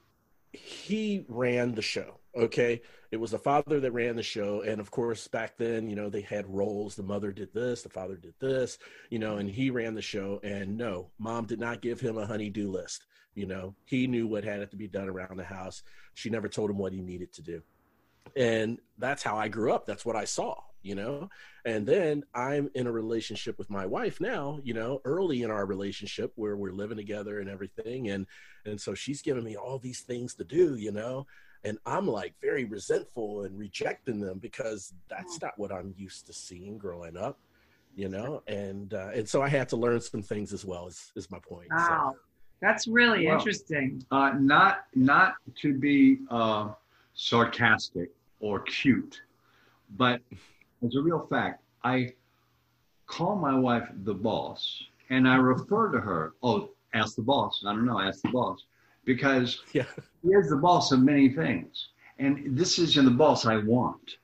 he ran the show okay it was the father that ran the show and of course back then you know they had roles the mother did this the father did this you know and he ran the show and no mom did not give him a honey-do list you know he knew what had to be done around the house she never told him what he needed to do and that's how i grew up. That's what i saw you know? And then i'm in a relationship with my wife now you know early in our relationship where we're living together and everything. And and so she's giving me all these things to do you know? And i'm like very resentful and rejecting them because that's mm. not what i'm used to seeing growing up you know? And uh, and so i had to learn some things as well is, is my point wow. So. that's really well, interesting. uh, not not to be uh, sarcastic or cute but as a real fact i call my wife the boss and i refer to her oh ask the boss i don't know ask the boss because yeah. he is the boss of many things. And this is in the boss I want.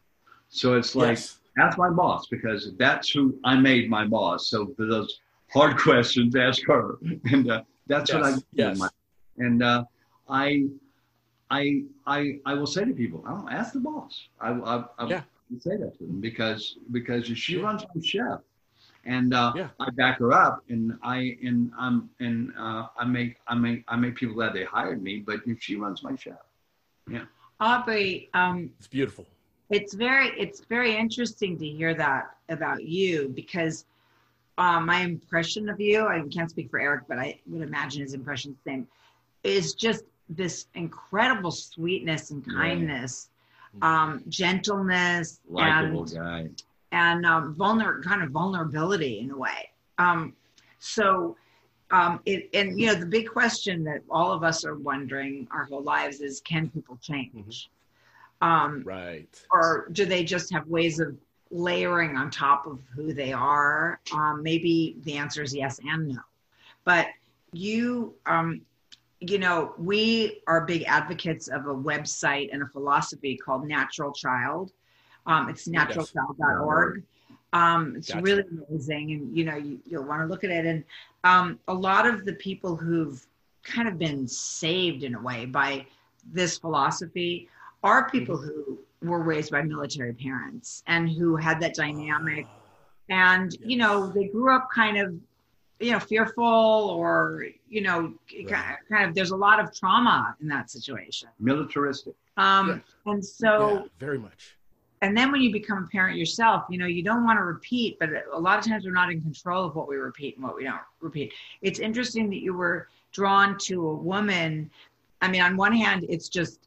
So it's like, yes. ask my boss because that's who I made my boss. So for those hard questions, ask her. And uh, that's yes. what I yes. My, and uh, I, I, I, I will say to people, I don't ask the boss. I, I, I yeah. say that to them because because she runs my chef and uh, yeah. I back her up, and I and I'm and uh, I make I make I make people glad they hired me. But if she runs my show, yeah. Aubrey, um, it's beautiful. It's very it's very interesting to hear that about you because um, my impression of you I can't speak for Eric, but I would imagine his impression the same is just this incredible sweetness and kindness, yeah. um, gentleness, likable guy and um, vulner kind of vulnerability in a way. Um, so, um, it, and you know, the big question that all of us are wondering our whole lives is, can people change? Mm-hmm. Um, right. Or do they just have ways of layering on top of who they are? Um, maybe the answer is yes and no. But you, um, you know, we are big advocates of a website and a philosophy called Natural Child um, it's naturalchild.org. Um, it's gotcha. really amazing, and you know you, will want to look at it. And um, a lot of the people who've kind of been saved in a way by this philosophy are people mm-hmm. who were raised by military parents and who had that dynamic. And yes. you know they grew up kind of you know fearful or you know right. kind of there's a lot of trauma in that situation militaristic um yes. and so yeah, very much and then when you become a parent yourself, you know, you don't want to repeat, but a lot of times we're not in control of what we repeat and what we don't repeat. It's interesting that you were drawn to a woman. I mean, on one hand, it's just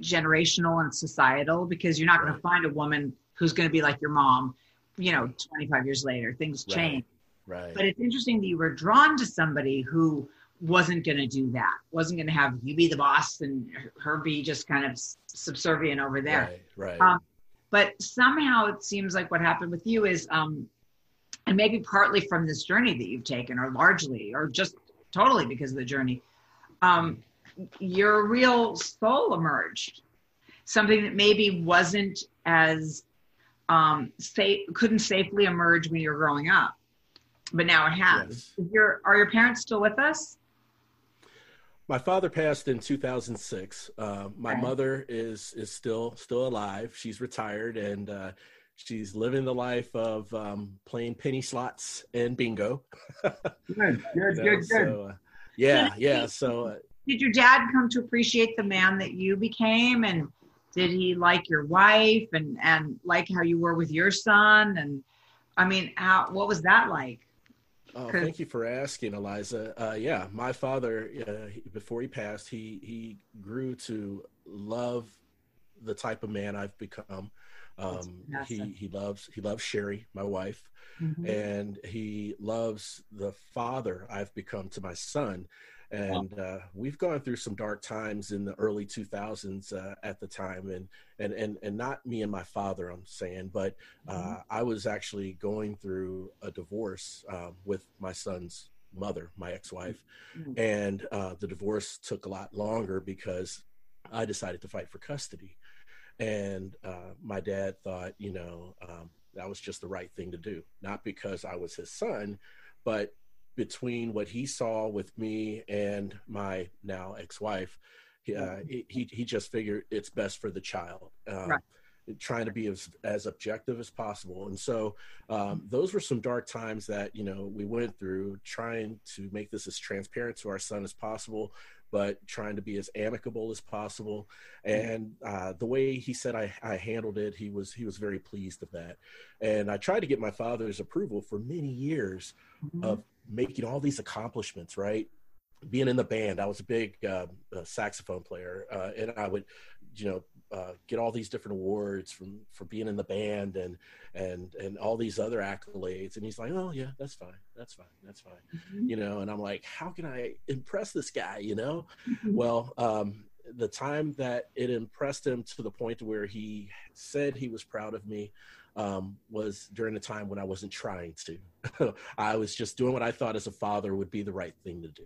generational and societal because you're not right. going to find a woman who's going to be like your mom, you know, 25 years later. Things right. change. Right. But it's interesting that you were drawn to somebody who wasn't going to do that, wasn't going to have you be the boss and her be just kind of subservient over there. Right, right. Um, but somehow it seems like what happened with you is, um, and maybe partly from this journey that you've taken, or largely, or just totally because of the journey, um, your real soul emerged. Something that maybe wasn't as um, safe, couldn't safely emerge when you were growing up, but now it has. Yes. Your, are your parents still with us? My father passed in 2006. Uh, my mother is is still still alive. She's retired and uh, she's living the life of um, playing penny slots and bingo. Good, good, good, good. So, uh, yeah, yeah. So uh, Did your dad come to appreciate the man that you became, and did he like your wife and and like how you were with your son? And I mean, how what was that like? Oh, thank you for asking, Eliza. Uh, yeah, my father, uh, he- before he passed, he he grew to love the type of man I've become. Um, he he loves he loves Sherry, my wife, Mhm. and he loves the father I've become to my son. And uh, we've gone through some dark times in the early 2000s uh, at the time, and and and and not me and my father, I'm saying, but uh, I was actually going through a divorce um, with my son's mother, my ex-wife, Mhm. and uh, the divorce took a lot longer because I decided to fight for custody, and uh, my dad thought, you know, um, that was just the right thing to do, not because I was his son, but between what he saw with me and my now ex-wife, he, uh, he he just figured it's best for the child. Um, Right. Trying to be as as objective as possible, and so um, those were some dark times that you know we went through, trying to make this as transparent to our son as possible, but trying to be as amicable as possible. And uh, the way he said I, I handled it, he was he was very pleased of that. And I tried to get my father's approval for many years Mhm. of making all these accomplishments, right? Being in the band, I was a big uh, uh, saxophone player, uh, and I would, you know, uh, get all these different awards from for being in the band and and and all these other accolades. And he's like, "Oh yeah, that's fine, that's fine, that's fine," Mhm. you know. And I'm like, "How can I impress this guy?" You know. Mhm. Well, um, the time that it impressed him to the point where he said he was proud of me um, was during the time when I wasn't trying to. I was just doing what I thought as a father would be the right thing to do.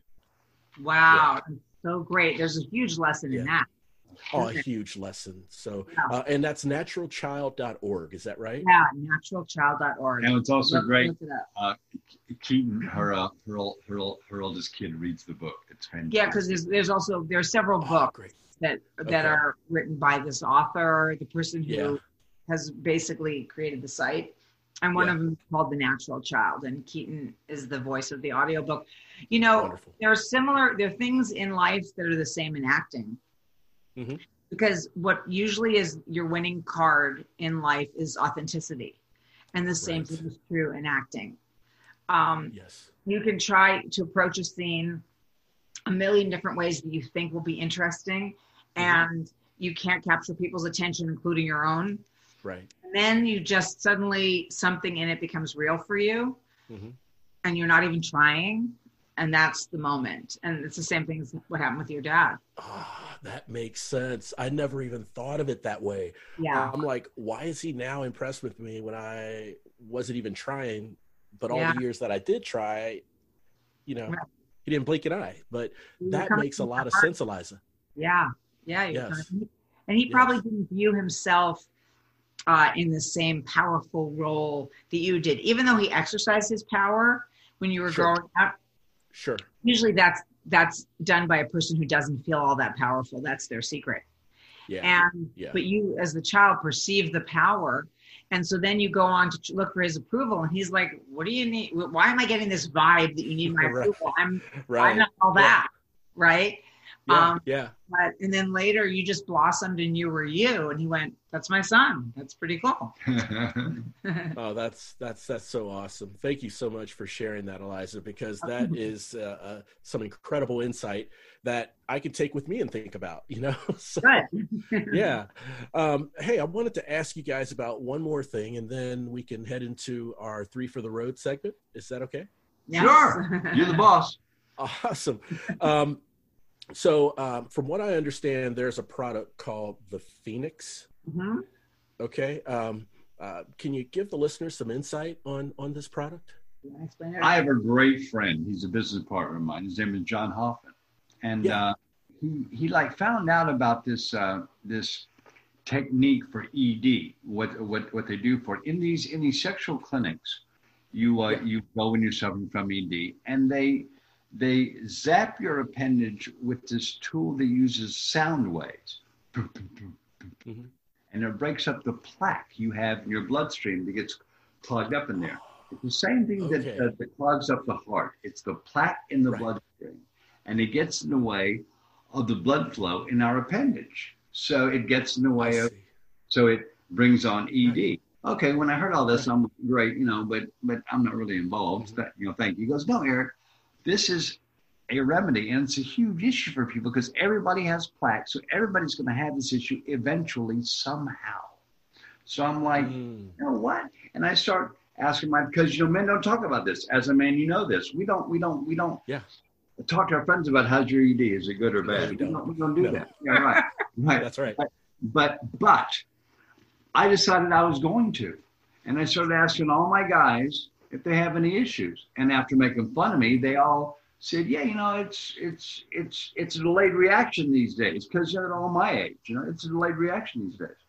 Wow, so great. There's a huge lesson in that. Oh, a huge lesson. So, Yeah. uh, and that's naturalchild.org. Is that right? Yeah, naturalchild.org. And it's also Look- great. it. Uh, Keaton, her, uh, her, her, her oldest kid reads the book. It's fantastic. Yeah, because there's there's also there are several Oh, books great. that that Okay. are written by this author, the person who Yeah. Has basically created the site. And one Yeah. of them is called The Natural Child, and Keaton is the voice of the audiobook. You know, Wonderful. there are similar there are things in life that are the same in acting. Mhm. Because what usually is your winning card in life is authenticity. And the same Right. thing is true in acting. Um, Yes. you can try to approach a scene a million different ways that you think will be interesting and you can't capture people's attention including your own Right. and then you just suddenly something in it becomes real for you Mhm. and you're not even trying and that's the moment and it's the same thing as what happened with your dad Ah, that makes sense. I never even thought of it that way. yeah I'm like, why is he now impressed with me when I wasn't even trying? But all Yeah. the years that I did try, you know, Right. he didn't blink an eye. But You're that makes a lot of heart. sense, Eliza. yeah yeah Yes. coming- and he Yes. probably didn't view himself uh, in the same powerful role that you did even though he exercised his power when you were Sure. growing up Sure. usually that's that's done by a person who doesn't feel all that powerful that's their secret Yeah. and Yeah. but you as the child perceive the power and so then you go on to look for his approval and he's like what do you need why am i getting this vibe that you need my Right. approval i'm right. i'm not all that right Yeah, Um, yeah. But and then later you just blossomed and you were you. And he went, That's my son. That's pretty cool. Oh, that's that's that's so awesome. Thank you so much for sharing that, Eliza, because that is uh, uh, some incredible insight that I could take with me and think about. You know, so, Good. yeah. Um, hey, I wanted to ask you guys about one more thing, and then we can head into our three for the road segment. Is that okay? Yes. Sure. You're the boss. Awesome. Um, so, um, from what I understand, there's a product called the Phoenix. Mhm. Okay. Um, uh, can you give the listeners some insight on on this product? You wanna explain it? I have a great friend. He's a business partner of mine. His name is John Hoffman, and Yeah. uh, he he like found out about this uh, this technique for ED. What what what they do for it. in these in these sexual clinics. You uh, Yeah. you go when you're suffering from ED, and they they zap your appendage with this tool that uses sound waves. Mhm. And it breaks up the plaque you have in your bloodstream that gets clogged up in there. It's the same thing Okay. that, uh, that clogs up the heart. It's the plaque in the Right. bloodstream, and it gets in the way of the blood flow in our appendage. So it gets in the way of so it brings on ED. Okay, when I heard all this, I'm great, you know, but but I'm not really involved. Mm-hmm. That, you know, thank you. He goes, no, Eric, this is a remedy, and it's a huge issue for people because everybody has plaque, so everybody's going to have this issue eventually somehow. So I'm like, Mm, you know what? And I start asking my because you know men don't talk about this. As a man, you know this. We don't. We don't. We don't. Yeah. Talk to our friends about how's your ED? Is it good or No, bad? we don't. don't. We don't do No. that. Yeah, right. Right that's right. but but I decided I was going to, and I started asking all my guys if they have any issues. And after making fun of me, they all said, "Yeah, you know, it's it's it's it's a delayed reaction these days because they're all my age. You know, it's a delayed reaction these days.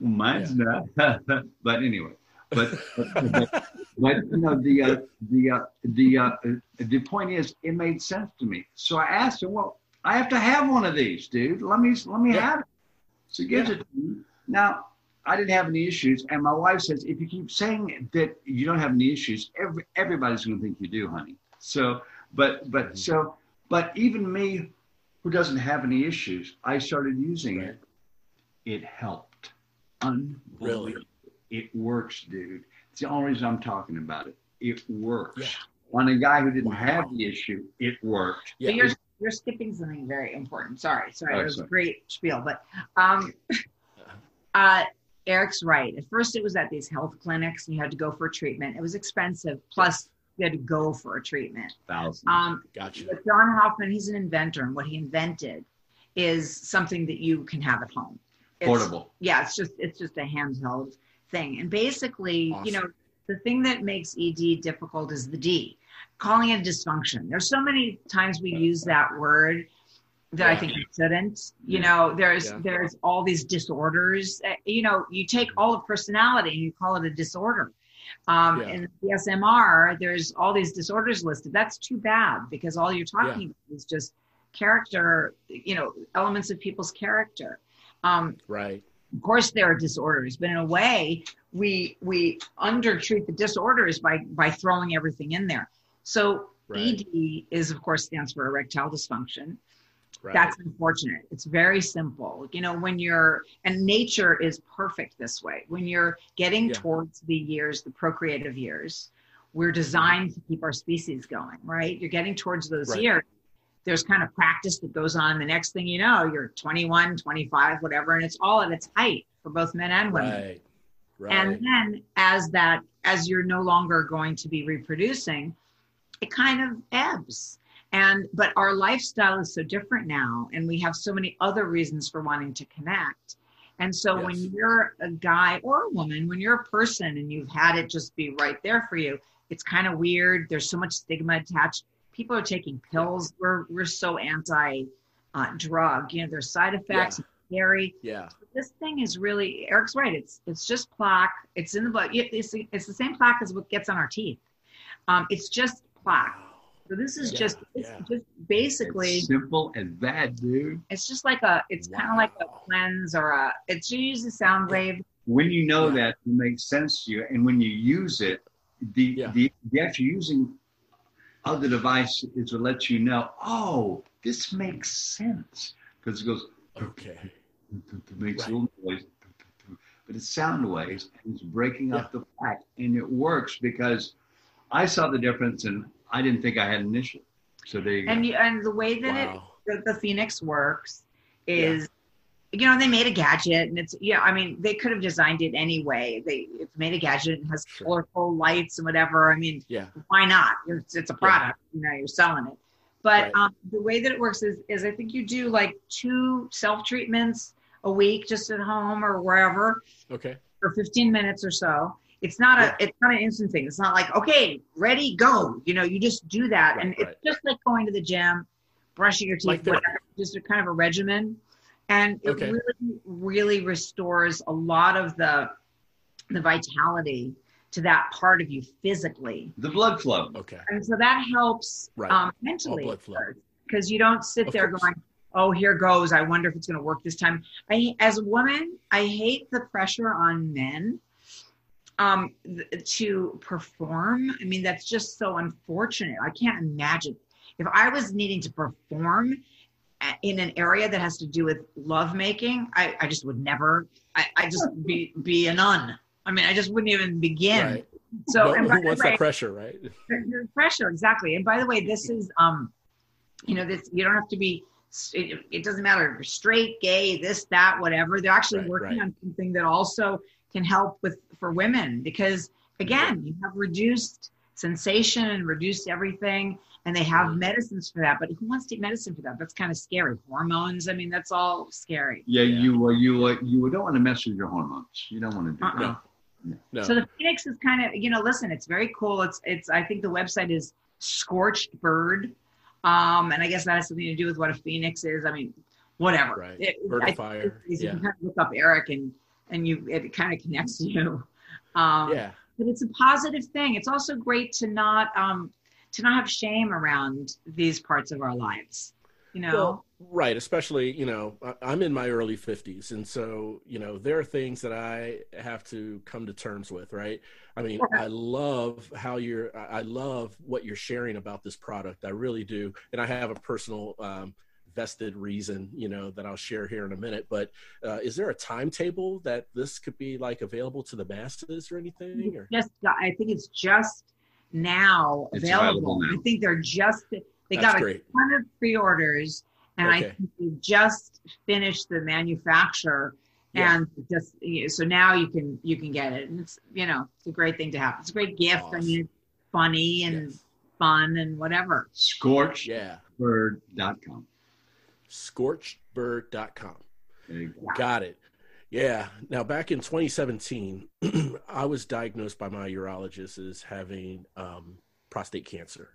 Well, mine's not. but anyway, but but, but you know the uh, the uh, the uh, the point is, it made sense to me. So I asked him, "Well, I have to have one of these, dude. Let me let me Yeah. have it." So he gives Yeah. it to me. Now, I didn't have any issues, and my wife says, if you keep saying that you don't have any issues, every, everybody's going to think you do, honey. So, but but Mhm. so, but even me, who doesn't have any issues, I started using Right. it. It helped. Unbelievable. Really? It works, dude. It's the only reason I'm talking about it. It works. Yeah. On a guy who didn't Wow. have the issue, it worked. Yeah. But you're you're skipping something very important. Sorry, sorry, Oh, it was a great spiel, but um, uh, Eric's right. At first, it was at these health clinics, and you had to go for a treatment. It was expensive. Plus, you had to go for a treatment. Thousands. Um, Gotcha. but John Hoffman, he's an inventor, and what he invented is something that you can have at home. It's- Portable. yeah it's just it's just a handheld thing and basically you know the thing that makes ed difficult is the d calling it dysfunction there's so many times we use that word that i think we shouldn't you know there's Yeah. there's all these disorders Uh, you know you take all of personality and you call it a disorder um, Yeah. in the SMR, there's all these disorders listed. That's too bad because all you're talking about is just character, you know, elements of people's character. Um, Right. of course there are disorders but in a way we we undertreat the disorders by by throwing everything in there so Right. ed is of course stands for erectile dysfunction Right. that's unfortunate it's very simple you know when you're and nature is perfect this way when you're getting Yeah. towards the years the procreative years we're mm-hmm. designed to keep our species going right you're getting towards those Right. years there's kind of practice that goes on the next thing you know you're 21 25 whatever and it's all at its height for both men and women Right. Right. and then as that as you're no longer going to be reproducing it kind of ebbs and but our lifestyle is so different now and we have so many other reasons for wanting to connect and so when you're a guy or a woman when you're a person and you've had it just be right there for you it's kind of weird there's so much stigma attached people are taking pills we're we're so anti uh, drug you know there's side effects it's scary yeah. this thing is really Eric's right. It's it's just plaque. It's in the blood. It's it's the same plaque as what gets on our teeth. Um, it's just plaque. So this is Yeah, just it's yeah. just basically It's simple as that, dude. it's just like a it's kind of like a Wow. cleanse or a it's you use a sound wave. When you know Yeah. that, it makes sense to you, and when you use it, the Yeah. the, the actual using of the device is to let you know, oh, this makes sense because it goes Okay. it makes Right. a little noise, but it's sound waves and it's breaking up the plaque, and it works because I saw the difference and I didn't think I had initially. So there you go. And you, and the way that it the, the Phoenix works is, you know, they made a gadget, and it's yeah. I mean, they could have designed it anyway. They it's made a gadget and has Sure. colorful lights and whatever. I mean, Yeah. why not? It's, it's a product. You know, you're selling it. But Right. um, the way that it works is, is I think you do like two self treatments a week, just at home or wherever, Okay. for 15 minutes or so. It's not a it's not an instant thing. It's not like okay, ready, go. You know, you just do that, Right, and right. it's just like going to the gym, brushing your teeth, Like whatever, just a kind of a regimen, and it Okay. really really restores a lot of the the vitality to that part of you physically, the blood flow. Okay. and so that helps Right. um, mentally blood flow. because you don't sit Of there course. going, "Oh, here goes. I wonder if it's going to work this time." I, as a woman, I hate the pressure on men um, th- to perform. I mean, that's just so unfortunate. I can't imagine if I was needing to perform in an area that has to do with lovemaking. I, I just would never. I, I just be be a nun. I mean, I just wouldn't even begin. Right. So, No- and who wants way- that pressure, right? pressure exactly and by the way this is um you know this you don't have to be it, it doesn't matter if you're straight gay this that whatever they're actually Right, working right. on something that also can help with for women because again you have reduced sensation and reduced everything and they have Mhm. medicines for that but who wants to take medicine for that that's kind of scary hormones i mean that's all scary Yeah, Yeah. you uh, you uh, you don't want to mess with your hormones. You don't want to do Uh-uh. that. No. No. So the Phoenix is kind of, you know, listen, it's very cool. It's, it's, I think the website is Scorched Bird. Um, and I guess that has something to do with what a Phoenix is. I mean, whatever. Right. It- Bird I of think fire. it's- You Yeah. can kind of look up Eric and, and you, it kind of connects you. Um, Yeah. but it's a positive thing. It's also great to not, um, to not have shame around these parts of our lives, you know? Well, right. Especially, you know, I- I'm in my early 50s. And so, you know, there are things that I have to come to terms with, right? I mean. I love how you're, I I love what you're sharing about this product. I really do. And I have a personal, um, vested reason, you know, that I'll share here in a minute. But uh, is there a timetable that this could be like available to the masses or anything? Or just got, I think it's just now It's available. available now. I think they're just they That's got a great. ton of pre-orders, and I think they just finished the manufacture, Yeah. and just so now you can you can get it, and it's you know it's a great thing to have. It's a great gift. I mean, it's funny and Yes. fun and whatever. Yeah. Scorchedbird.com. Scorchedbird.com. There you go. Got it. Yeah. Now, back in 2017, I was diagnosed by my urologist as having um, prostate cancer.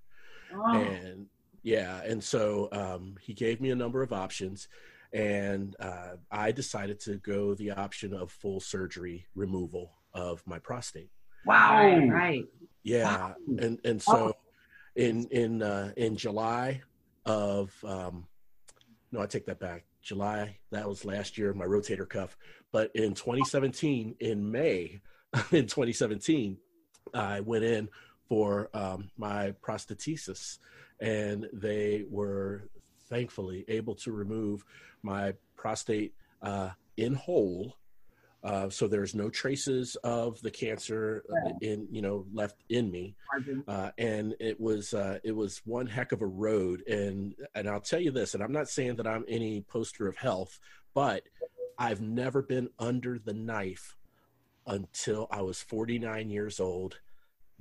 Oh, And yeah, and so um, he gave me a number of options, and uh, I decided to go the option of full surgery removal of my prostate. Wow. right, right. Yeah, and and so in in uh, in July of um, no, I take that back. July that was last year, my rotator cuff. But in 2017, in May, in 2017, I went in for um, my prosthesis, and they were thankfully able to remove my prostate uh, in whole. Uh, so there's no traces of the cancer uh, in you know left in me. Uh, and it was uh, it was one heck of a road. And and I'll tell you this and I'm not saying that I'm any poster of health but I've never been under the knife until I was 49 years old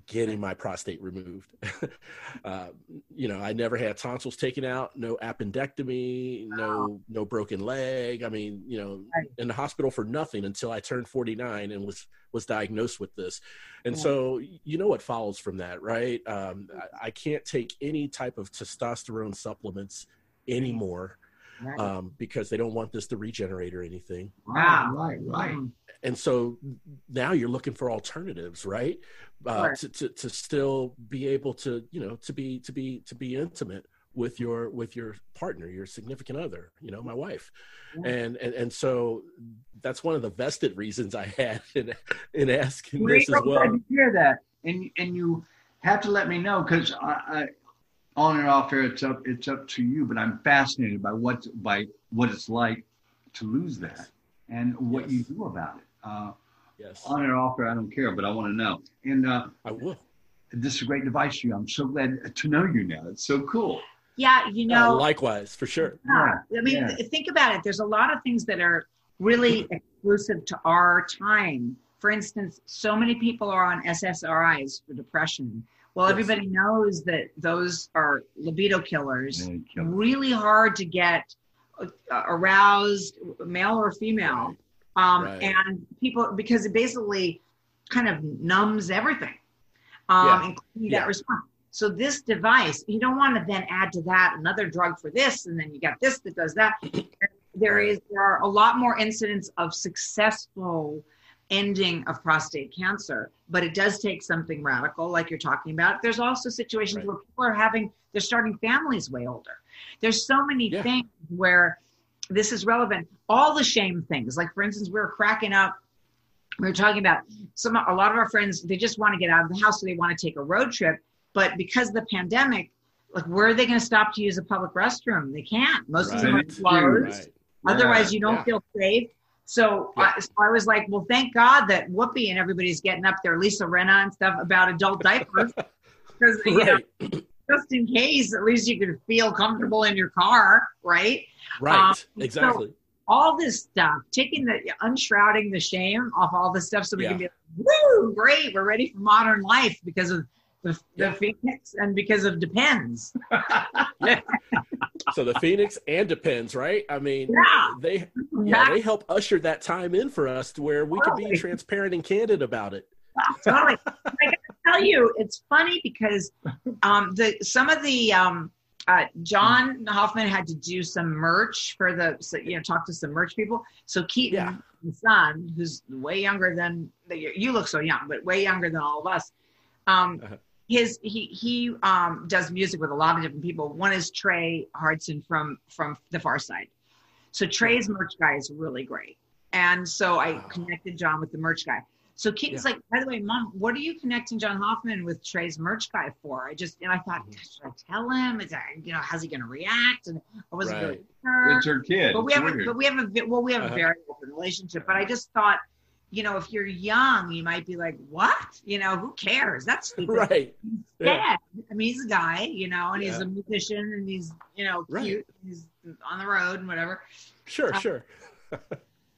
getting my prostate removed uh, you know I never had tonsils taken out no appendectomy no no broken leg I mean you know Right. in the hospital for nothing until I turned 49 and was was diagnosed with this and Yeah. so you know what follows from that right um, I, I can't take any type of testosterone supplements anymore right. um, because they don't want this to regenerate or anything Right, right, right. Mm. and so now you're looking for alternatives right uh, Sure. to, to, to still be able to you know to be to be to be intimate with your with your partner your significant other you know my wife Yeah. and, and and so that's one of the vested reasons i had in in asking this as I'm well glad to hear that, and and you have to let me know because I, I on and off air, it's up it's up to you. But I'm fascinated by what by what it's like to lose that and what Yes. you do about it. Uh, Yes. on and off air, I don't care, but I want to know. And uh, I will. this is a great device, for you. I'm so glad to know you now. It's so cool. Yeah, you Uh, know, likewise, for sure. Yeah. I mean, Yeah. th- think about it. There's a lot of things that are really exclusive to our time. For instance, so many people are on SSRIs for depression. Well, Yes. everybody knows that those are libido killers. Kill. Really hard to get uh, aroused, male or female. Um, Right. And people, because it basically kind of numbs everything, um, Yeah. including Yeah. that response. So this device, you don't want to then add to that another drug for this, and then you got this that does that. There is there are a lot more incidents of successful ending of prostate cancer, but it does take something radical, like you're talking about. There's also situations Right. where people are having they're starting families way older. There's so many Yeah. things where this is relevant. All the shame things, like for instance, we were cracking up we were talking about some a lot of our friends they just want to get out of the house so they want to take a road trip but because of the pandemic like where are they going to stop to use a public restroom they can't most of them are closed Right. otherwise you don't Yeah. feel safe so, Yeah. I, so I was like well thank god that whoopi and everybody's getting up there Lisa Rinna and stuff about adult diapers because you know Right. Just in case at least you can feel comfortable in your car right Right. Um, exactly. all this stuff, taking the unshrouding the shame off all this stuff, so we Yeah. can be like, woo, great, we're ready for modern life because of the, the Yeah. Phoenix and because of Depends. so the Phoenix and Depends, right? I mean, Yeah. they yeah, they help usher that time in for us to where we can be transparent and candid about it. Totally. I gotta tell you, it's funny because um, the some of the um, uh, John Hoffman had to do some merch for the so, you know talk to some merch people. So Keaton, Yeah. his son, who's way younger than you look so young, but way younger than all of us. Um, Uh-huh. his he he um, does music with a lot of different people. One is Tre Hardson from from the Pharcyde. So Tre's merch guy is really great, and so I connected John with the merch guy. So Keaton's like, by the way, mom, what are you connecting John Hoffman with Tre's merch guy for? I just and I thought, Mhm. should I tell him? Is that you know, how's he going to react? And I wasn't really sure. It's her kid. But we It's have, a, but we have a, well, we have Uh-huh. a very open relationship. But I just thought, you know, if you're young, you might be like, what? You know, who cares? That's stupid. Right. Yeah. Yeah. I mean, he's a guy, you know, and he's a musician, and he's, you know, Right. cute. He's on the road and whatever. Sure, Uh, sure.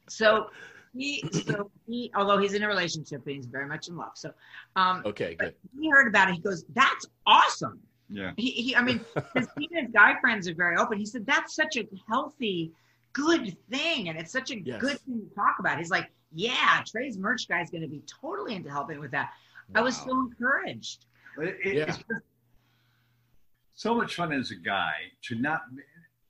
So he, so he, although he's in a relationship, he's very much in love. So, um, Okay, good. he heard about it. He goes, "That's awesome." yeah. He, he I mean, his, even his guy friends are very open. He said, "That's such a healthy, good thing, and it's such a Yes. good thing to talk about." He's like, "Yeah, Tre's merch guy is going to be totally into helping with that." I was so encouraged. It- it- Yeah. It's so much fun as a guy to not.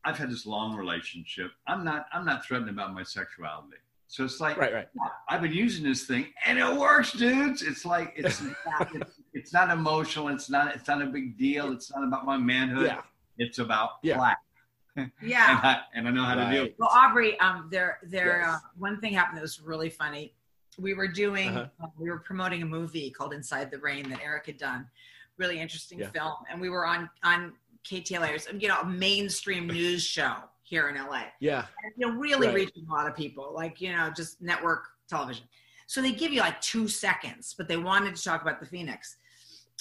I've had this long relationship. I'm not. I'm not threatened about my sexuality. So it's like Right, right. I've been using this thing and it works, dudes. It's like it's it's, it's not emotional. It's not. It's not a big deal. It's not about my manhood. Yeah. It's about Yeah. black. And Yeah. I, and I know how to deal. Right. with Well, Aubrey, um, there, there, Yes. uh, one thing happened that was really funny. We were doing, Uh-huh. uh, we were promoting a movie called Inside the Rain that Eric had done. Really interesting Yeah. film, and we were on on KTLA's, you know, a mainstream news show here in LA. Yeah. And, you know, really Right. reaching a lot of people, like you know, just network television. So they give you like two seconds, but they wanted to talk about the Phoenix.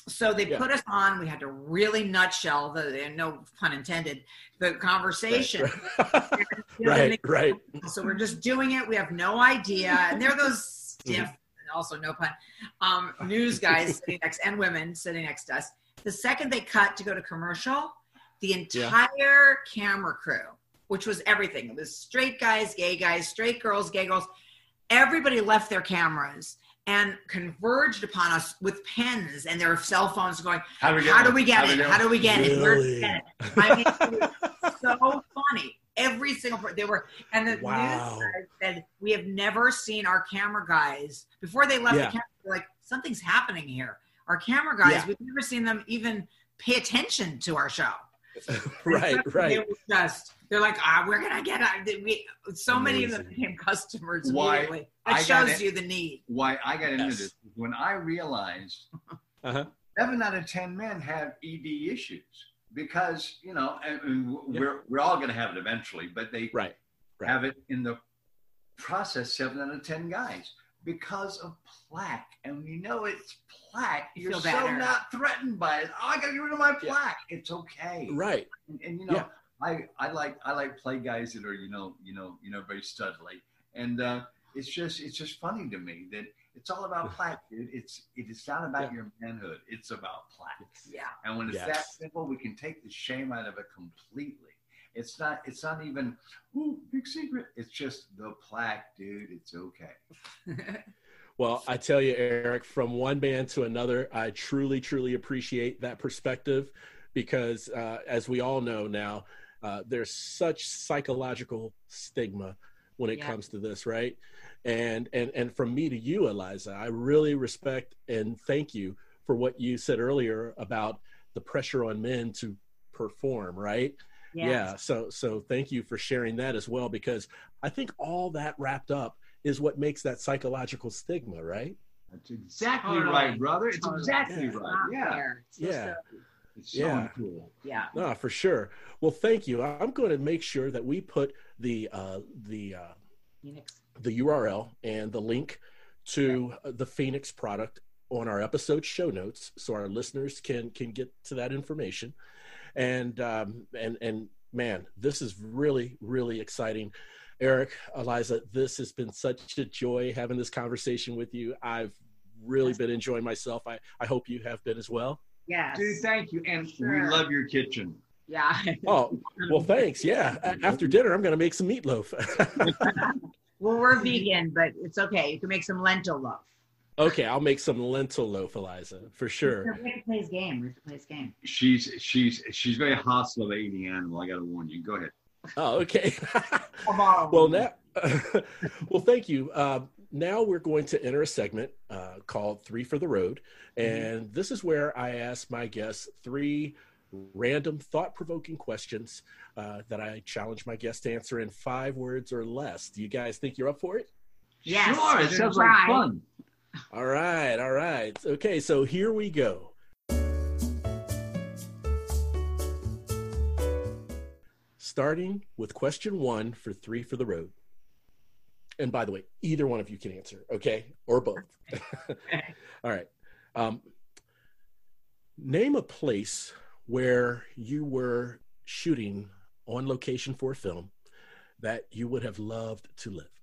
So they Yeah. put us on. We had to really nutshell the, no pun intended, the conversation. Right. You know, right, right. so we're just doing it. We have no idea. And they're those stiff, and also no pun, um, news guys sitting next and women sitting next to us. The second they cut to go to commercial, the entire camera crew, which was everything, it was straight guys, gay guys, straight girls, gay girls, everybody left their cameras and converged upon us with pens and their cell phones going, How do we get? how do we get it? How do we get it? Where do we get it? I mean, it was so funny. Every single per- they were, and the Wow. news said we have never seen our camera guys before they left Yeah. the camera. They're like something's happening here. Our camera guys, Yeah. we've never seen them even pay attention to our show. Right, They right. were just they're like, ah, we're gonna get it. We, so many of them Amazing. became customers Why? immediately. That shows it. you the need. Why I got into this when I realized Uh-huh. seven out of ten men have ED issues. because you know, and, and we're we're all going to have it eventually, but they Right. Right. have it in the process. Seven out of ten guys because of plaque, and you know it's plaque. You You're so better. not threatened by it. Oh, I got to get rid of my Yeah. plaque. It's okay. Right. And, and you know, Yeah. I I like I like play guys that are you know you know you know very studly, and uh, it's just it's just funny to me that it's all about plaque, dude. It's it is not about Yeah. your manhood. It's about plaque. Yeah. And when it's that simple, we can take the shame out of it completely. It's not. It's not even. Ooh, big secret. It's just the plaque, dude. It's okay. Well, I tell you, Eric, from one band to another, I truly, truly appreciate that perspective because, uh, as we all know now, uh, there's such psychological stigma when it Yeah. comes to this, right? And and and from me to you, Eliza, I really respect and thank you for what you said earlier about the pressure on men to perform, right? Yeah. So so thank you for sharing that as well because I think all that wrapped up is what makes that psychological stigma, right? That's exactly Totally. right, brother. It's Totally. exactly Yeah. right. Not Yeah, fair. Yeah. it's so Yeah. cool. Yeah. No, for sure. Well, thank you. I'm going to make sure that we put the uh, the uh, Phoenix. the URL and the link to uh, the Phoenix product on our episode show notes, so our listeners can can get to that information. And um, and and man, this is really really exciting. Eric, Eliza, this has been such a joy having this conversation with you. I've really been enjoying myself. I, I hope you have been as well. Yes. Dude, thank you, and Sure. we love your kitchen. Yeah. Oh, well, thanks. Yeah. After dinner, I'm going to make some meatloaf. well, we're vegan, but it's okay. You can make some lentil loaf. Okay, I'll make some lentil loaf, Eliza, for sure. We have to play this game. We have to play this game. She's she's she's very hostile of eating animal. I got to warn you. Go ahead. Oh, okay. Come on. well, now, well, thank you. Uh, now we're going to enter a segment uh, called Three for the Road. And this is where I ask my guests three random thought provoking questions uh, that I challenge my guests to answer in five words or less. Do you guys think you're up for it? Yes, sure. It sounds like fun. All right, all right. Okay, so here we go. Starting with question one for three for the road. And by the way, either one of you can answer, okay? Or both. all right. Um, name a place where you were shooting on location for a film that you would have loved to live.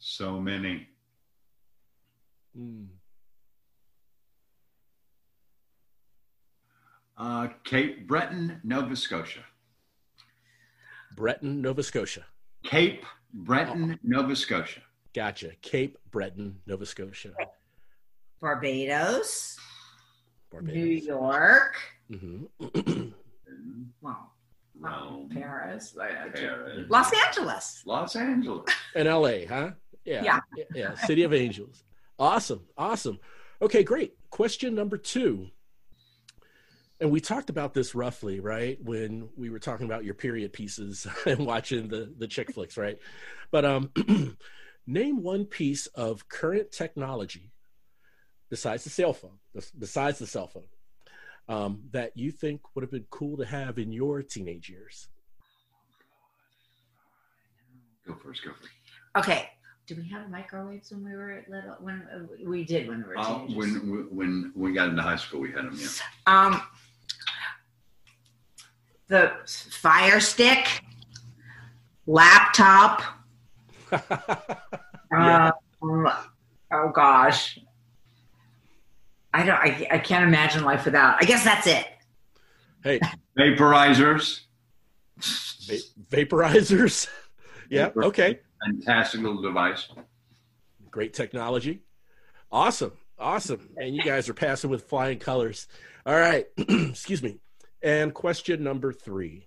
So many. Hmm. Uh, Cape Breton, Nova Scotia. Breton, Nova Scotia. Cape Breton, Nova Scotia. Gotcha. Cape Breton, Nova Scotia. Barbados, New Barbados. York. hmm Well, Rome, Paris. Paris, Los Angeles. Los Angeles. and LA, huh? Yeah. Yeah. Yeah. City of Angels. Awesome. Awesome. Okay, great. Question number two. And we talked about this roughly, right? When we were talking about your period pieces and watching the, the chick flicks, right? But um name one piece of current technology besides the cell phone, besides the cell phone, um, that you think would have been cool to have in your teenage years. Go first. Go first. Okay. Did we have microwaves when we were little? When uh, we did when we were Uh, teenagers. when when we got into high school, we had them. Yeah. Um, the Fire Stick, laptop. Yeah. Uh, oh gosh, I don't. I, I can't imagine life without. I guess that's it. hey, Vaporizers. va- vaporizers. yeah. Okay. Fantastic little device. Great technology. Awesome. Awesome. And you guys are passing with flying colors. All right. Excuse me. And question number three.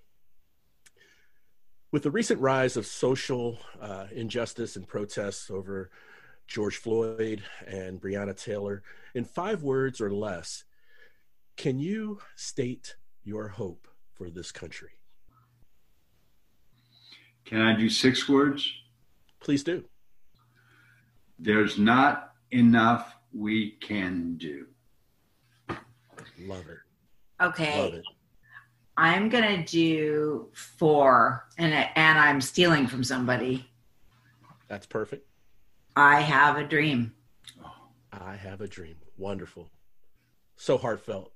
With the recent rise of social uh, injustice and protests over George Floyd and Breonna Taylor, in five words or less, can you state your hope for this country? Can I do six words? Please do. There's not enough we can do. Love it. Okay. Love it. I'm gonna do four, and and I'm stealing from somebody. That's perfect. I have a dream. I have a dream. Wonderful. So heartfelt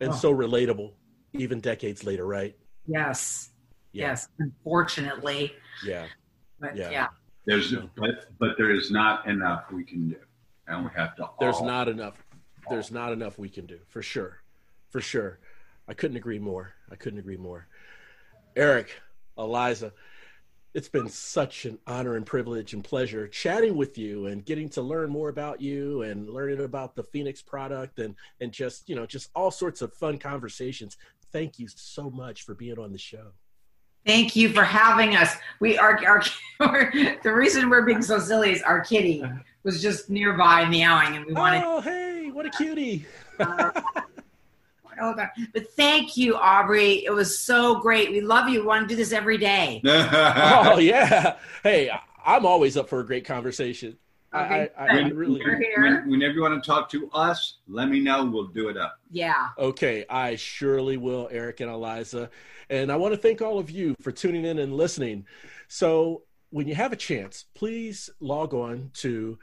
and Oh. so relatable, even decades later, right? Yes. Yeah. Yes. Unfortunately, Yeah. but Yeah. yeah. There's but but there is not enough we can do, and we have to. There's all- not enough. There's not enough we can do for sure. For sure. I couldn't agree more. I couldn't agree more. Eric, Eliza, it's been such an honor and privilege and pleasure chatting with you and getting to learn more about you and learning about the Phoenix product and and just, you know, just all sorts of fun conversations. Thank you so much for being on the show. Thank you for having us. We are our, the reason we're being so silly is our kitty was just nearby meowing, and we wanted. Oh, hey, what a cutie. Oh, God. But thank you, Aubrey. It was so great. We love you. We want to do this every day. oh, yeah. Hey, I- I'm always up for a great conversation. Okay, I, I good. really You're here. when, whenever you want to talk to us, let me know. We'll do it up. Yeah. Okay, I surely will, Eric and Eliza. And I want to thank all of you for tuning in and listening. So, when you have a chance, please log on to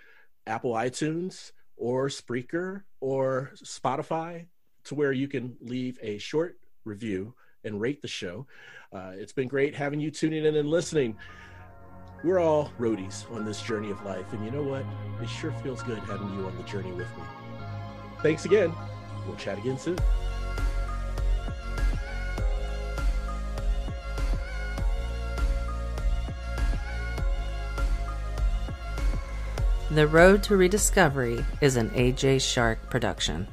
Apple iTunes or Spreaker or Spotify to where you can leave a short review and rate the show. Uh, it's been great having you tuning in and listening. We're all roadies on this journey of life. And you know what? It sure feels good having you on the journey with me. Thanks again. We'll chat again soon. The Road to Rediscovery is an AJ Shark production.